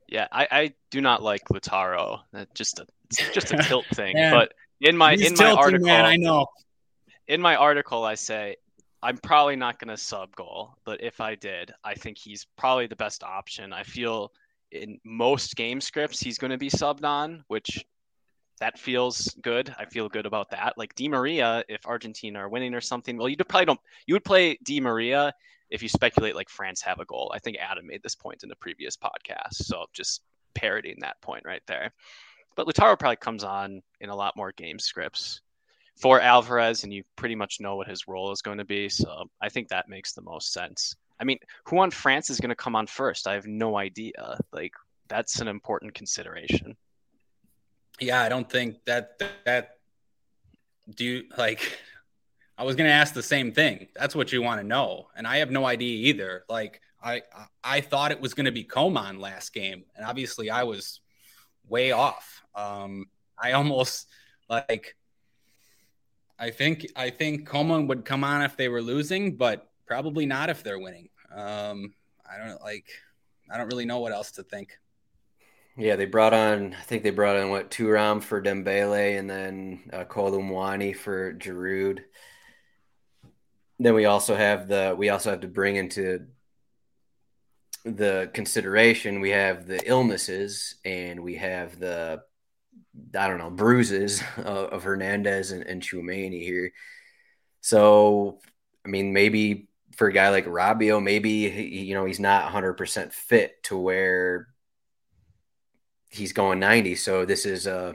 Yeah, I, I do not like Lautaro. Just a just a tilt thing, but in my He's in tilting, my article, man, I know. In my article, I say I'm probably not going to sub goal, but if I did, I think he's probably the best option. I feel in most game scripts he's going to be subbed on, which that feels good. I feel good about that. Like Di Maria, if Argentina are winning or something, well, you probably don't. You would play Di Maria if you speculate like France have a goal. I think Adam made this point in the previous podcast, so just parroting that point right there. But Lautaro probably comes on in a lot more game scripts for Alvarez, and you pretty much know what his role is going to be. So I think that makes the most sense. I mean, who on France is going to come on first? I have no idea. Like that's an important consideration. Yeah, I don't think that that do you like I was going to ask the same thing. That's what you want to know. And I have no idea either. Like I I thought it was going to be Coman last game, and obviously I was way off. Um, I almost like. I think I think Coman would come on if they were losing, but probably not if they're winning. Um, I don't like. I don't really know what else to think. Yeah, they brought on. I think they brought on what Thuram for Dembele, and then uh, Kolo Muani for Giroud. Then we also have the. We also have to bring into the consideration. We have the illnesses, and we have the I don't know, bruises of, of Hernandez and, and Tchouameni here. So, I mean, maybe for a guy like Rabiot, maybe, you know, he's not 100% fit to where he's going 90. So this is a,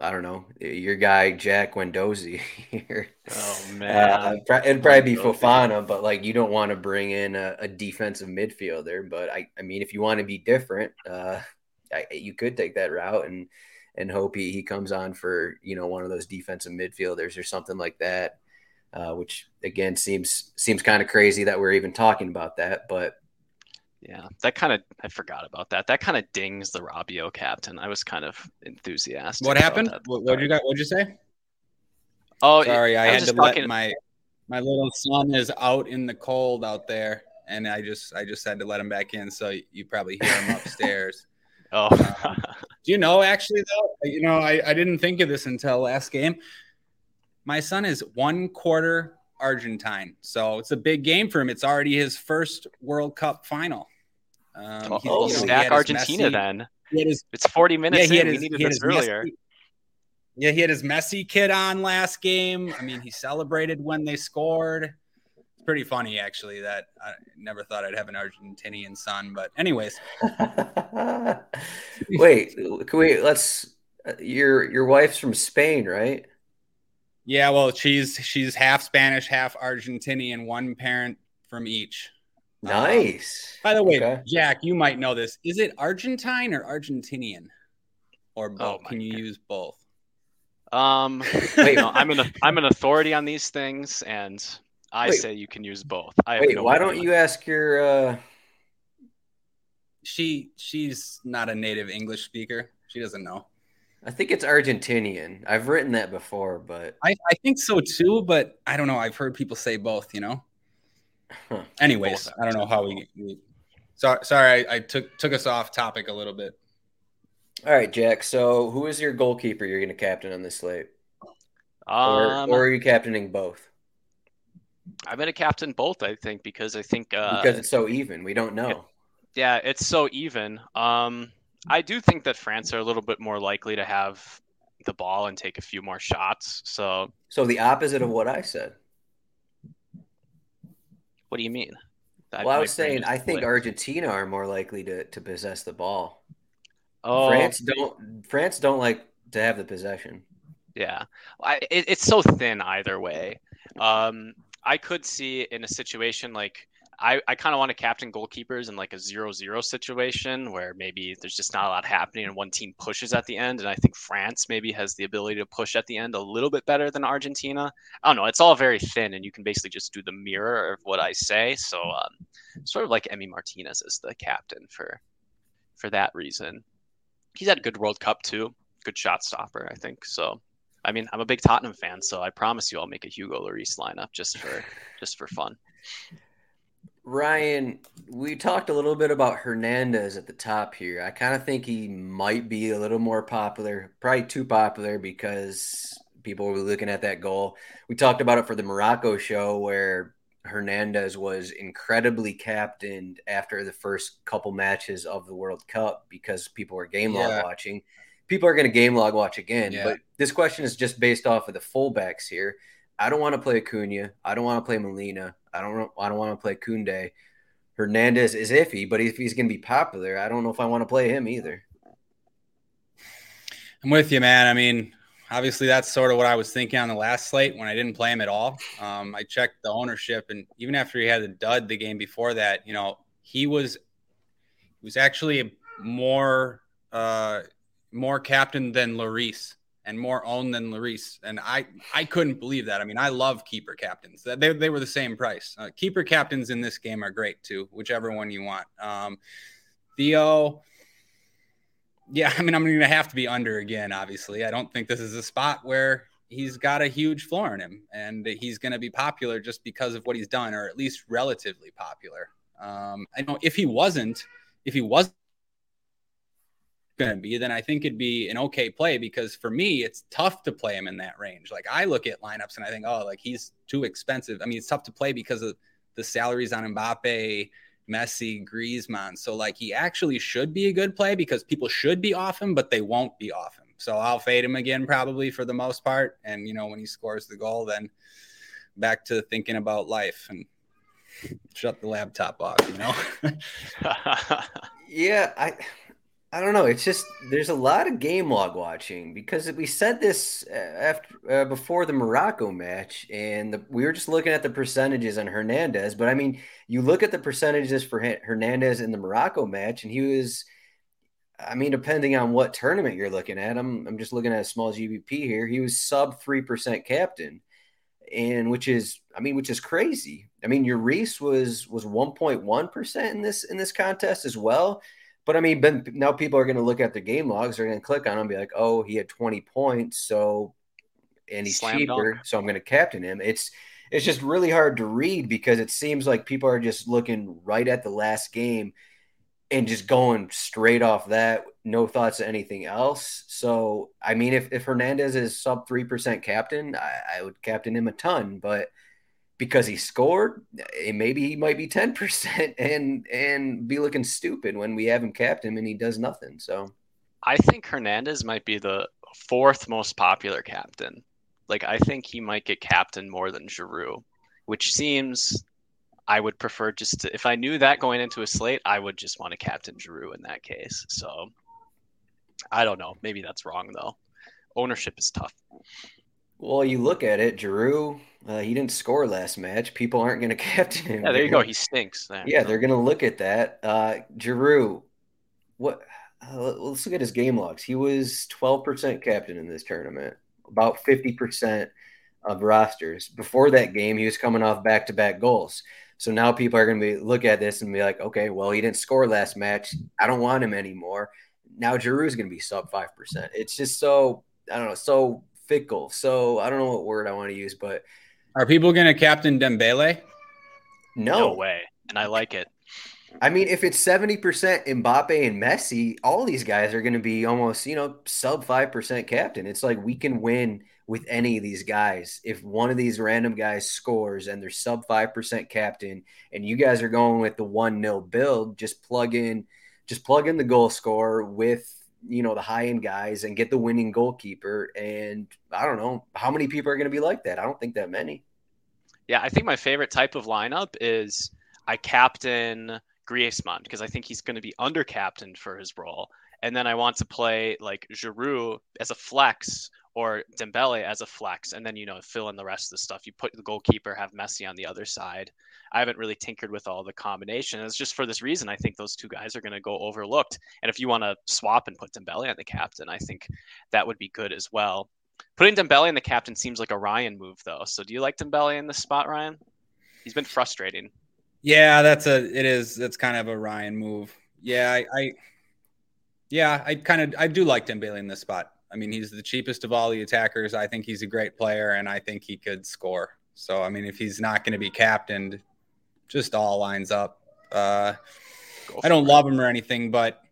I don't know, your guy, Jack Guendouzi here. Oh, man. Uh, it'd probably be Fofana, but like you don't want to bring in a, a, defensive midfielder. But I, I mean, if you want to be different, uh, I, you could take that route and – and hope he, he comes on for you know one of those defensive midfielders or something like that. Uh, which again seems seems kind of crazy that we're even talking about that, but yeah, that kind of I forgot about that. That kind of dings the Rabiot captain. I was kind of enthusiastic. What happened? What did you got? What'd you say? Oh, sorry, I, I had to talking... let my my little son is out in the cold out there, and I just I just had to let him back in. So you probably hear him upstairs. Oh, um, do you know actually though? You know, I, I didn't think of this until last game. My son is one quarter Argentine, so it's a big game for him. It's already his first World Cup final. Um, oh, he, you know, stack Argentina Messi, then. His, it's 40 minutes yeah, in. His, we needed this earlier. Messi, yeah, he had his Messi kid on last game. I mean, he celebrated when they scored It's pretty funny actually that I never thought I'd have an Argentinian son. But anyways, wait, can we let's uh, your your wife's from Spain, right? Yeah, well, she's she's half Spanish, half Argentinian, one parent from each. Nice. Um, by the way, okay. Jack, you might know this. Is it Argentine or Argentinian, or oh both? Oh Can you God. use both? Um, wait, no, I'm an I'm an authority on these things, and I wait, say you can use both. I wait, no why don't you ask your? Uh... She she's not a native English speaker. She doesn't know. I think it's Argentinian. I've written that before, but I, I think so too. But I don't know. I've heard people say both. You know. Huh. Anyways, I don't know how we. we sorry, sorry, I, I took took us off topic a little bit. All right, Jack. So, who is your goalkeeper you're going to captain on this slate? Um, or, or, are you captaining both? I'm going to captain both, I think, because I think uh, because it's so even. We don't know. It, yeah, it's so even. Um, I do think that France are a little bit more likely to have the ball and take a few more shots. So, so the opposite of what I said. What do you mean? Well, I was saying I think Argentina are more likely to, to possess the ball. Oh, France don't. France don't like to have the possession. Yeah, I, it, it's so thin either way. Um, I could see in a situation like I, I kind of want to captain goalkeepers in like a zero-zero situation where maybe there's just not a lot happening and one team pushes at the end. And I think France maybe has the ability to push at the end a little bit better than Argentina. I don't know. It's all very thin, and you can basically just do the mirror of what I say. So, um, sort of like Emi Martinez as the captain for for that reason he's had a good World Cup too. Good shot stopper, I think. So, I mean, I'm a big Tottenham fan, so I promise you, I'll make a Hugo Lloris lineup just for just for fun. Ryan, we talked a little bit about Hernandez at the top here. I kind of think he might be a little more popular, probably too popular because people were looking at that goal. We talked about it for the Morocco show where Hernandez was incredibly captained after the first couple matches of the World Cup because people were game log yeah. watching. People are going to game log watch again, yeah. but this question is just based off of the fullbacks here. I don't want to play Acuna. I don't want to play Molina. I don't. I don't want to play Kounde. Hernandez is iffy, but if he's going to be popular, I don't know if I want to play him either. I'm with you, man. I mean, obviously that's sort of what I was thinking on the last slate when I didn't play him at all. Um, I checked the ownership, and even after he had the dud the game before that, you know, he was he was actually more uh, more captain than Lloris and more owned than Lloris, and I I couldn't believe that. I mean, I love keeper captains. They they were the same price. Uh, keeper captains in this game are great too, whichever one you want. Um, Theo yeah, I mean, I'm going to have to be under again, obviously. I don't think this is a spot where he's got a huge floor in him and he's going to be popular just because of what he's done, or at least relatively popular. Um, I know if he wasn't, if he wasn't going to be, then I think it'd be an okay play because for me, it's tough to play him in that range. Like I look at lineups and I think, oh, like he's too expensive. I mean, it's tough to play because of the salaries on Mbappe Messi, Griezmann. So like he actually should be a good play because people should be off him, but they won't be off him. So I'll fade him again probably for the most part. And you know, when he scores the goal, then back to thinking about life and shut the laptop off, you know? yeah, I I don't know. It's just there's a lot of game log watching because we said this uh, after uh, before the Morocco match, and the, we were just looking at the percentages on Hernandez. But I mean, you look at the percentages for Hernandez in the Morocco match, and he was, I mean, depending on what tournament you're looking at, I'm I'm just looking at a small GPP here. He was sub three percent captain, and which is, I mean, which is crazy. I mean, Reese was was 1.1 percent in this in this contest as well but I mean, but now people are going to look at the game logs. They're going to click on him and be like, "Oh, he had 20 points, so and he's Slam cheaper, dunk. so I'm going to captain him." It's it's just really hard to read because it seems like people are just looking right at the last game and just going straight off that, no thoughts of anything else. So, I mean, if, if Hernandez is sub 3% captain, I, I would captain him a ton, but – because he scored, eh, maybe he might be 10% and and be looking stupid when we have him captain and he does nothing. So I think Hernandez might be the fourth most popular captain. Like I think he might get captain more than Giroud, which seems I would prefer just to, if I knew that going into a slate, I would just want to captain Giroud in that case. So I don't know. Maybe that's wrong though. Ownership is tough. Well, you look at it, Giroud. Uh, he didn't score last match. People aren't going to captain him. Yeah, there you go. He stinks. There, yeah, they're going to look at that. Uh, Giroud, what? Uh, let's look at his game logs. He was 12% captain in this tournament, about 50% of rosters. Before that game, he was coming off back to back goals. So now people are going to be look at this and be like, okay, well, he didn't score last match. I don't want him anymore. Now Giroud is going to be sub 5%. It's just so, I don't know, so fickle. So I don't know what word I want to use, but are people going to captain Dembele? No. no way, and I like it. I mean, if it's seventy percent Mbappe and Messi, all these guys are going to be almost, you know, sub five percent captain. It's like we can win with any of these guys. If one of these random guys scores and they're sub five percent captain, and you guys are going with the one nil build, just plug in, just plug in the goal score with you know the high end guys and get the winning goalkeeper. And I don't know how many people are going to be like that. I don't think that many. Yeah, I think my favorite type of lineup is I captain Griezmann because I think he's going to be under captained for his role, and then I want to play like Giroud as a flex or Dembele as a flex, and then you know fill in the rest of the stuff. You put the goalkeeper, have Messi on the other side. I haven't really tinkered with all the combination. It's just for this reason. I think those two guys are going to go overlooked. And if you want to swap and put Dembele on the captain, I think that would be good as well. Putting Dembele in the captain seems like a Ryan move, though. So do you like Dembele in the spot, Ryan? He's been frustrating. Yeah, that's a it is. It's kind of a Ryan move. Yeah, I, I yeah, I kind of I do like Dembele in this spot. I mean, he's the cheapest of all the attackers. I think he's a great player, and I think he could score. So, I mean, if he's not going to be captained, just all lines up. Uh, I don't it. love him or anything, but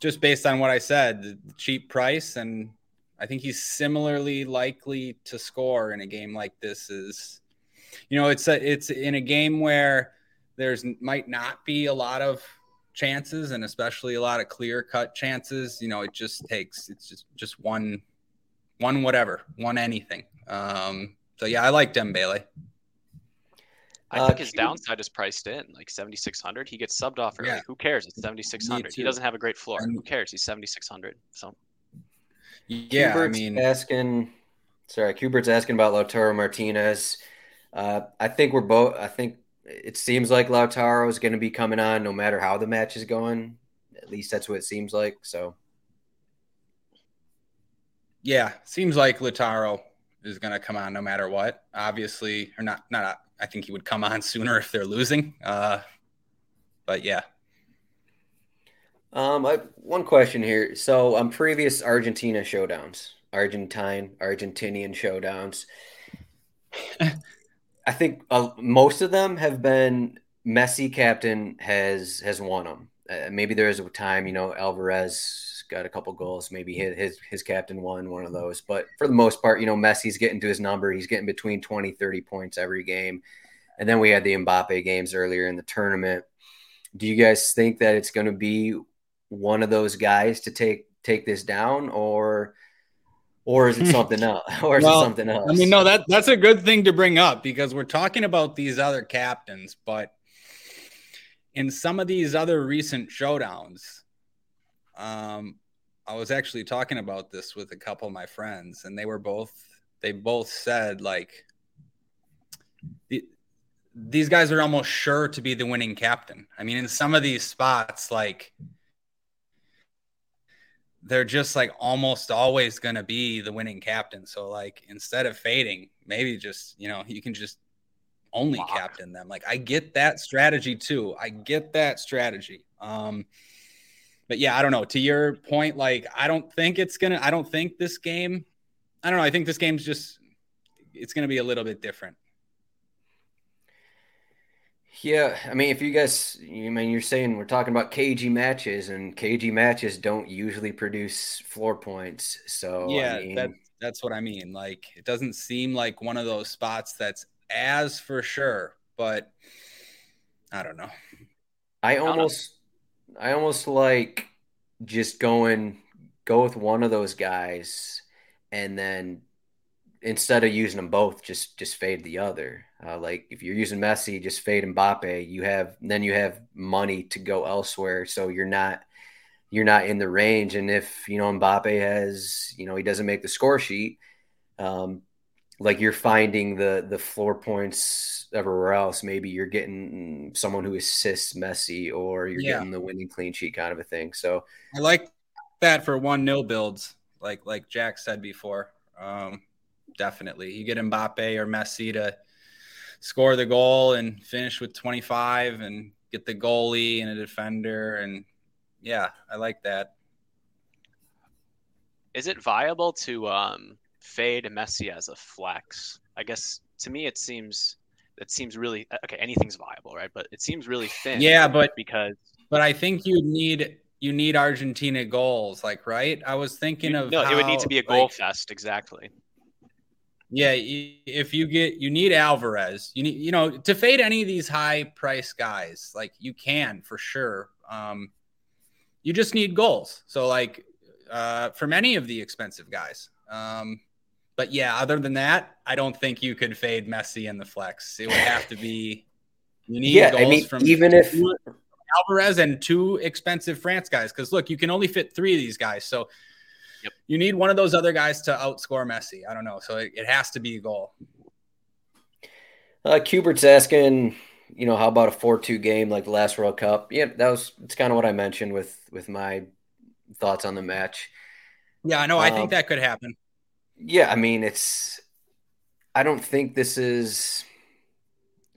just based on what I said, the cheap price, and I think he's similarly likely to score in a game like this. Is you know, it's a, it's in a game where there's might not be a lot of chances and especially a lot of clear cut chances, you know, it just takes it's just just one one whatever, one anything. Um, so yeah, I like Dembele. I uh, think his downside is priced in like 7600. He gets subbed off early. Yeah. Who cares? It's 7600. He doesn't have a great floor. And, Who cares? He's 7600. So yeah, Kubert's I mean asking sorry, Kubert's asking about Lautaro Martinez. Uh, I think we're both I think it seems like Lautaro is going to be coming on no matter how the match is going. At least that's what it seems like. So, yeah, seems like Lautaro is going to come on no matter what. Obviously, or not. Not. I think he would come on sooner if they're losing. Uh, but yeah. Um, I, one question here. So, on previous Argentina showdowns, Argentine, Argentinian showdowns. I think uh, most of them have been Messi captain has has won them. Uh, maybe there is a time, you know, Alvarez got a couple goals. Maybe his, his his captain won one of those. But for the most part, you know, Messi's getting to his number. He's getting between 20, 30 points every game. And then we had the Mbappe games earlier in the tournament. Do you guys think that it's going to be one of those guys to take take this down, or or is it something else? Or is well, it something else? I mean, no, that that's a good thing to bring up because we're talking about these other captains, but in some of these other recent showdowns, um, I was actually talking about this with a couple of my friends, and they were both they both said like the, these guys are almost sure to be the winning captain. I mean, in some of these spots, like they're just like almost always going to be the winning captain. So like instead of fading, maybe just, you know, you can just only Lock. captain them. Like I get that strategy too. I get that strategy. Um but yeah, I don't know. To your point like I don't think it's going to I don't think this game I don't know. I think this game's just it's going to be a little bit different. Yeah, I mean, if you guys, you mean you're saying we're talking about cagey matches, and cagey matches don't usually produce floor points. So yeah, I mean, that, that's what I mean. Like, it doesn't seem like one of those spots that's as for sure, but I don't know. I almost, I almost like just going go with one of those guys, and then instead of using them both, just just fade the other. Uh, like if you're using Messi, just fade Mbappe. You have then you have money to go elsewhere, so you're not you're not in the range. And if you know Mbappe has you know he doesn't make the score sheet, um, like you're finding the the floor points everywhere else. Maybe you're getting someone who assists Messi, or you're yeah. getting the winning clean sheet kind of a thing. So I like that for one nil builds, like like Jack said before. Um, definitely, you get Mbappe or Messi to score the goal and finish with 25, and get the goalie and a defender, and yeah, I like that. Is it viable to um, fade Messi as a flex? I guess to me it seems it seems really okay. Anything's viable, right? But it seems really thin. Yeah, but because but I think you need you need Argentina goals, like right. I was thinking you, of no, how, it would need to be a goal like, fest, exactly. Yeah, if you get you need Alvarez, you need you know to fade any of these high price guys, like you can for sure. Um, you just need goals. So like uh, from any of the expensive guys. Um, but yeah, other than that, I don't think you could fade Messi in the flex. It would have to be you need yeah, goals I mean, from even if Alvarez and two expensive France guys. Because look, you can only fit three of these guys, so yep. you need one of those other guys to outscore Messi. I don't know, so it, it has to be a goal. Uh, Cubert's asking, you know, how about a four-two game like the last World Cup? Yeah, that was it's kind of what I mentioned with with my thoughts on the match. Yeah, I know. I think um, that could happen. Yeah, I mean, it's. I don't think this is.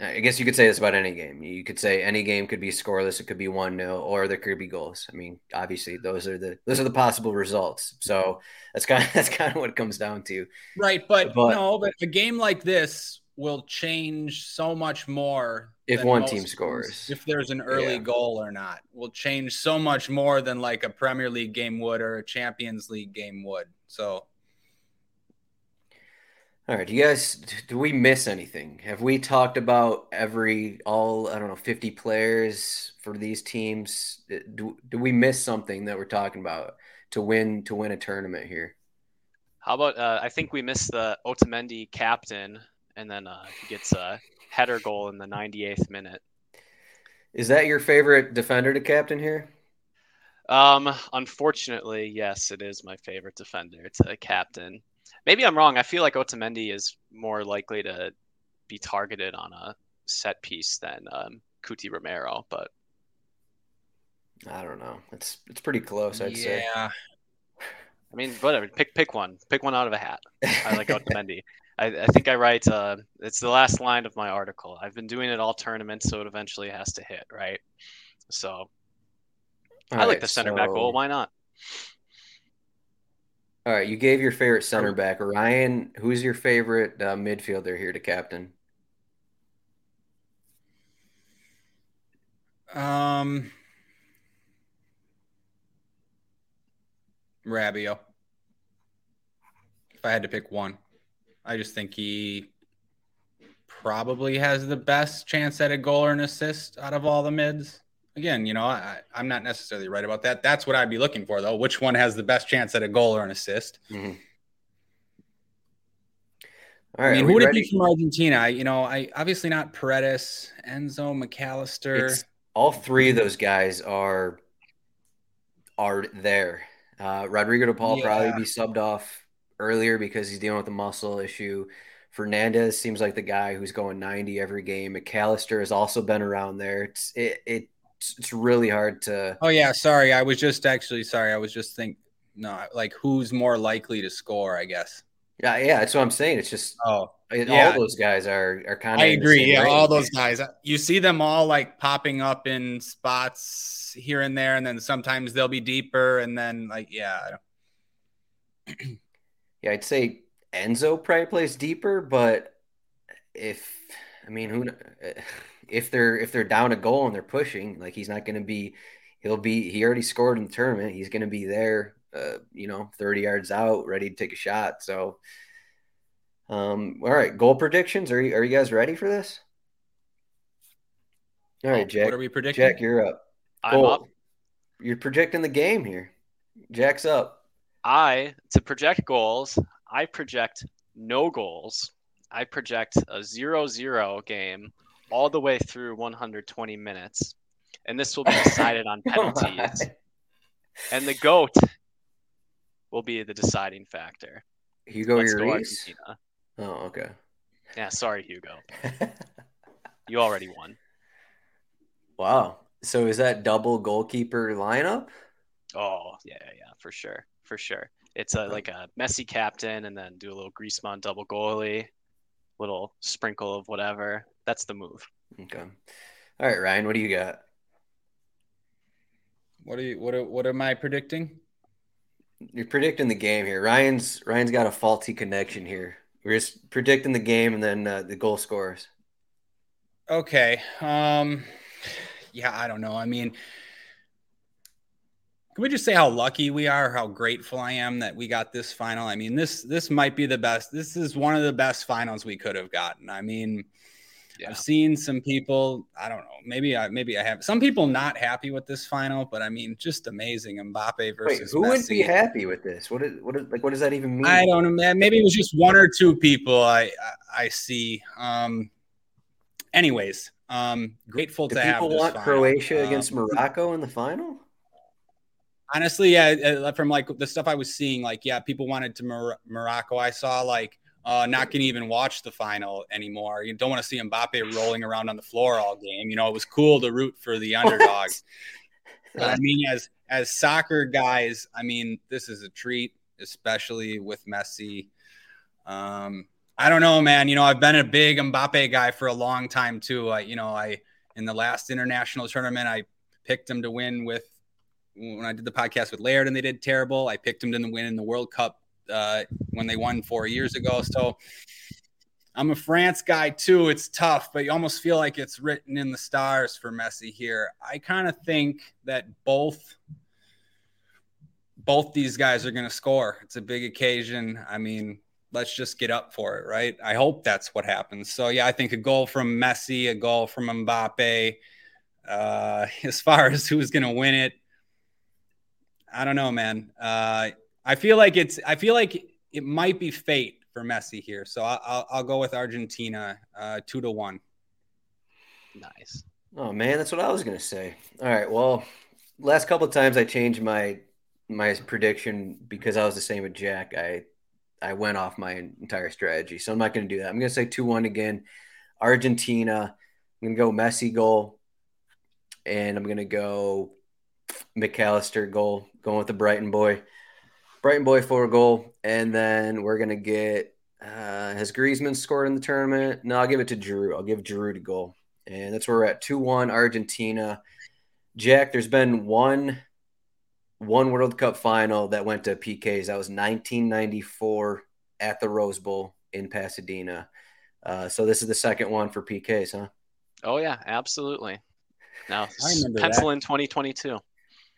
I guess you could say this about any game. You could say any game could be scoreless. It could be one 0 or there could be goals. I mean, obviously, those are the those are the possible results. So that's kind of that's kind of what it comes down to. Right, but, but no, but a game like this will change so much more if one team scores. If there's an early yeah. goal or not, will change so much more than like a Premier League game would or a Champions League game would. So all right, do you guys do we miss anything? Have we talked about every all I don't know 50 players for these teams? Do, do we miss something that we're talking about to win to win a tournament here? How about uh, I think we missed the Otamendi captain and then uh, he gets a header goal in the 98th minute. Is that your favorite defender to captain here? Um, unfortunately, yes, it is my favorite defender to captain. Maybe I'm wrong. I feel like Otamendi is more likely to be targeted on a set piece than um, Cuti Romero, but I don't know. It's it's pretty close, I'd yeah. say. Yeah. I mean, whatever. Pick pick one. Pick one out of a hat. I like Otamendi. I, I think I write. Uh, it's the last line of my article. I've been doing it all tournaments, so it eventually has to hit, right? So all I right, like the center so... back goal. Why not? All right, you gave your favorite center back, Ryan. Who's your favorite uh, midfielder here to captain? Um, Rabiot. If I had to pick one, I just think he probably has the best chance at a goal or an assist out of all the mids again, you know, I, am not necessarily right about that. That's what I'd be looking for, though. Which one has the best chance at a goal or an assist? Mm-hmm. All right, I mean, who would ready? it be from Argentina? you know, I obviously not Paredes, Enzo, Mac Allister. It's, all three of those guys are are there. Uh, Rodrigo De Paul yeah. probably be subbed off earlier because he's dealing with a muscle issue. Fernandez seems like the guy who's going 90 every game. Mac Allister has also been around there. It's it, it it's really hard to. Oh yeah, sorry. I was just actually sorry. I was just think no, like who's more likely to score? I guess. Yeah, yeah. That's what I'm saying. It's just oh, yeah. all those guys are are kind of. I agree. Yeah, range. all those guys. Uh, you see them all like popping up in spots here and there, and then sometimes they'll be deeper, and then like yeah. yeah, I'd say Enzo probably plays deeper, but if I mean who if they're if they're down a goal and they're pushing, like he's not going to be. He'll be. He already scored in the tournament. He's going to be there. Uh, you know, thirty yards out, ready to take a shot. So, um, all right, goal predictions. Are you are you guys ready for this? All right, Jack. What are we predicting? Jack, you're up. I'm up. You're projecting the game here. Jack's up. I to project goals. I project no goals. I project a zero-zero game all the way through 120 minutes, and this will be decided on penalties. and the goat will be the deciding factor. Hugo Lloris. Oh, okay. Yeah, sorry, Hugo. you already won. Wow. So is that double goalkeeper lineup? Oh yeah, yeah, for sure, for sure. It's a like a Messi captain, and then do a little Griezmann double goalie, little sprinkle of whatever. That's the move. Okay. All right, Ryan, what do you got? What are you? What? Are, what am I predicting? You're predicting the game here. Ryan's Ryan's got a faulty connection here. We're just predicting the game and then uh, the goal scores. Okay. Um. Yeah, I don't know. I mean, can we just say how lucky we are, how grateful I am that we got this final? I mean, this this might be the best. This is one of the best finals we could have gotten. I mean, yeah. I've seen some people. I don't know. Maybe I maybe I have some people not happy with this final, but I mean, just amazing. Mbappe versus. Wait, who Messi. would be happy with this? What is what is like? What does that even mean? I don't know, man. Maybe it was just one or two people I I, I see. Um. Anyways, um, grateful Do to have. People want final. Croatia um, against Morocco in the final. Honestly, yeah. Uh, from like the stuff I was seeing, like yeah, people wanted to Mor- Morocco. I saw like uh, not going to even watch the final anymore. You don't want to see Mbappe rolling around on the floor all game. You know, it was cool to root for the underdog. I mean, as as soccer guys, I mean, this is a treat, especially with Messi. Um, I don't know, man. You know, I've been a big Mbappe guy for a long time too. I, you know, I in the last international tournament, I picked him to win with when I did the podcast with Laird and they did terrible. I picked him to win in the World Cup uh, when they won four years ago. So I'm a France guy too. It's tough, but you almost feel like it's written in the stars for Messi here. I kind of think that both both these guys are going to score. It's a big occasion. I mean, let's just get up for it, right? I hope that's what happens. So yeah, I think a goal from Messi, a goal from Mbappe. Uh, as far as who's going to win it, I don't know, man. Uh, I feel like it's. I feel like it might be fate for Messi here. So I'll, I'll, I'll go with Argentina, uh, two to one. Nice. Oh man, that's what I was gonna say. All right. Well, last couple of times I changed my my prediction because I was the same with Jack. I I went off my entire strategy, so I'm not gonna do that. I'm gonna say two one again. Argentina. I'm gonna go Messi goal, and I'm gonna go Mac Allister goal. Going with the Brighton boy. Brighton boy for a goal, and then we're gonna get. Uh, has Griezmann scored in the tournament? No, I'll give it to Giroud. I'll give Giroud a goal, and that's where we're at. Two one Argentina. Jack, there's been one one World Cup final that went to PKs. That was 1994 at the Rose Bowl in Pasadena. Uh, so this is the second one for PKs, huh? Oh yeah, absolutely. Now pencil that. in 2022.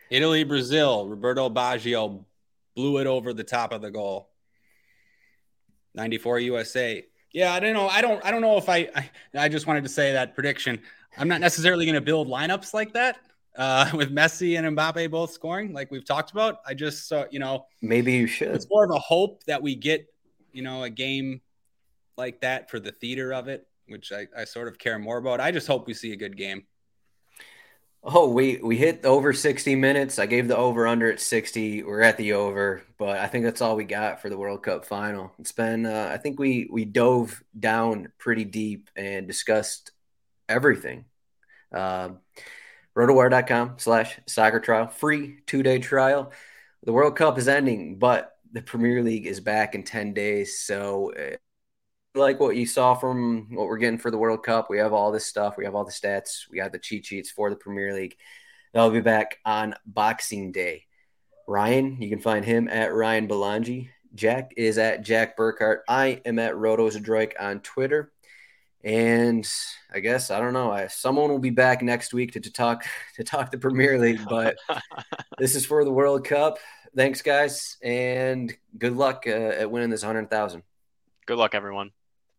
Italy, Brazil. Roberto Baggio blew it over the top of the goal. 94 USA. Yeah, I don't know. I don't I don't know if I I, I just wanted to say that prediction. I'm not necessarily going to build lineups like that uh, with Messi and Mbappe both scoring like we've talked about. I just uh, you know, maybe you should. It's more of a hope that we get, you know, a game like that for the theater of it, which I, I sort of care more about. I just hope we see a good game. Oh, we we hit over 60 minutes. I gave the over under at 60. We're at the over, but I think that's all we got for the World Cup final. It's been uh, I think we we dove down pretty deep and discussed everything. Uh, rotowire.com slash soccer trial free two-day trial the world cup is ending but the premier league is back in 10 days so uh, like what you saw from what we're getting for the World Cup. We have all this stuff. We have all the stats. We have the cheat sheets for the Premier League. They'll be back on Boxing Day. Ryan, you can find him at Ryan Belangi. Jack is at Jack Burkhart. I am at Rotos on Twitter. And I guess I don't know. I, someone will be back next week to, to talk to talk the Premier League, but this is for the World Cup. Thanks, guys, and good luck uh, at winning this hundred thousand. Good luck, everyone.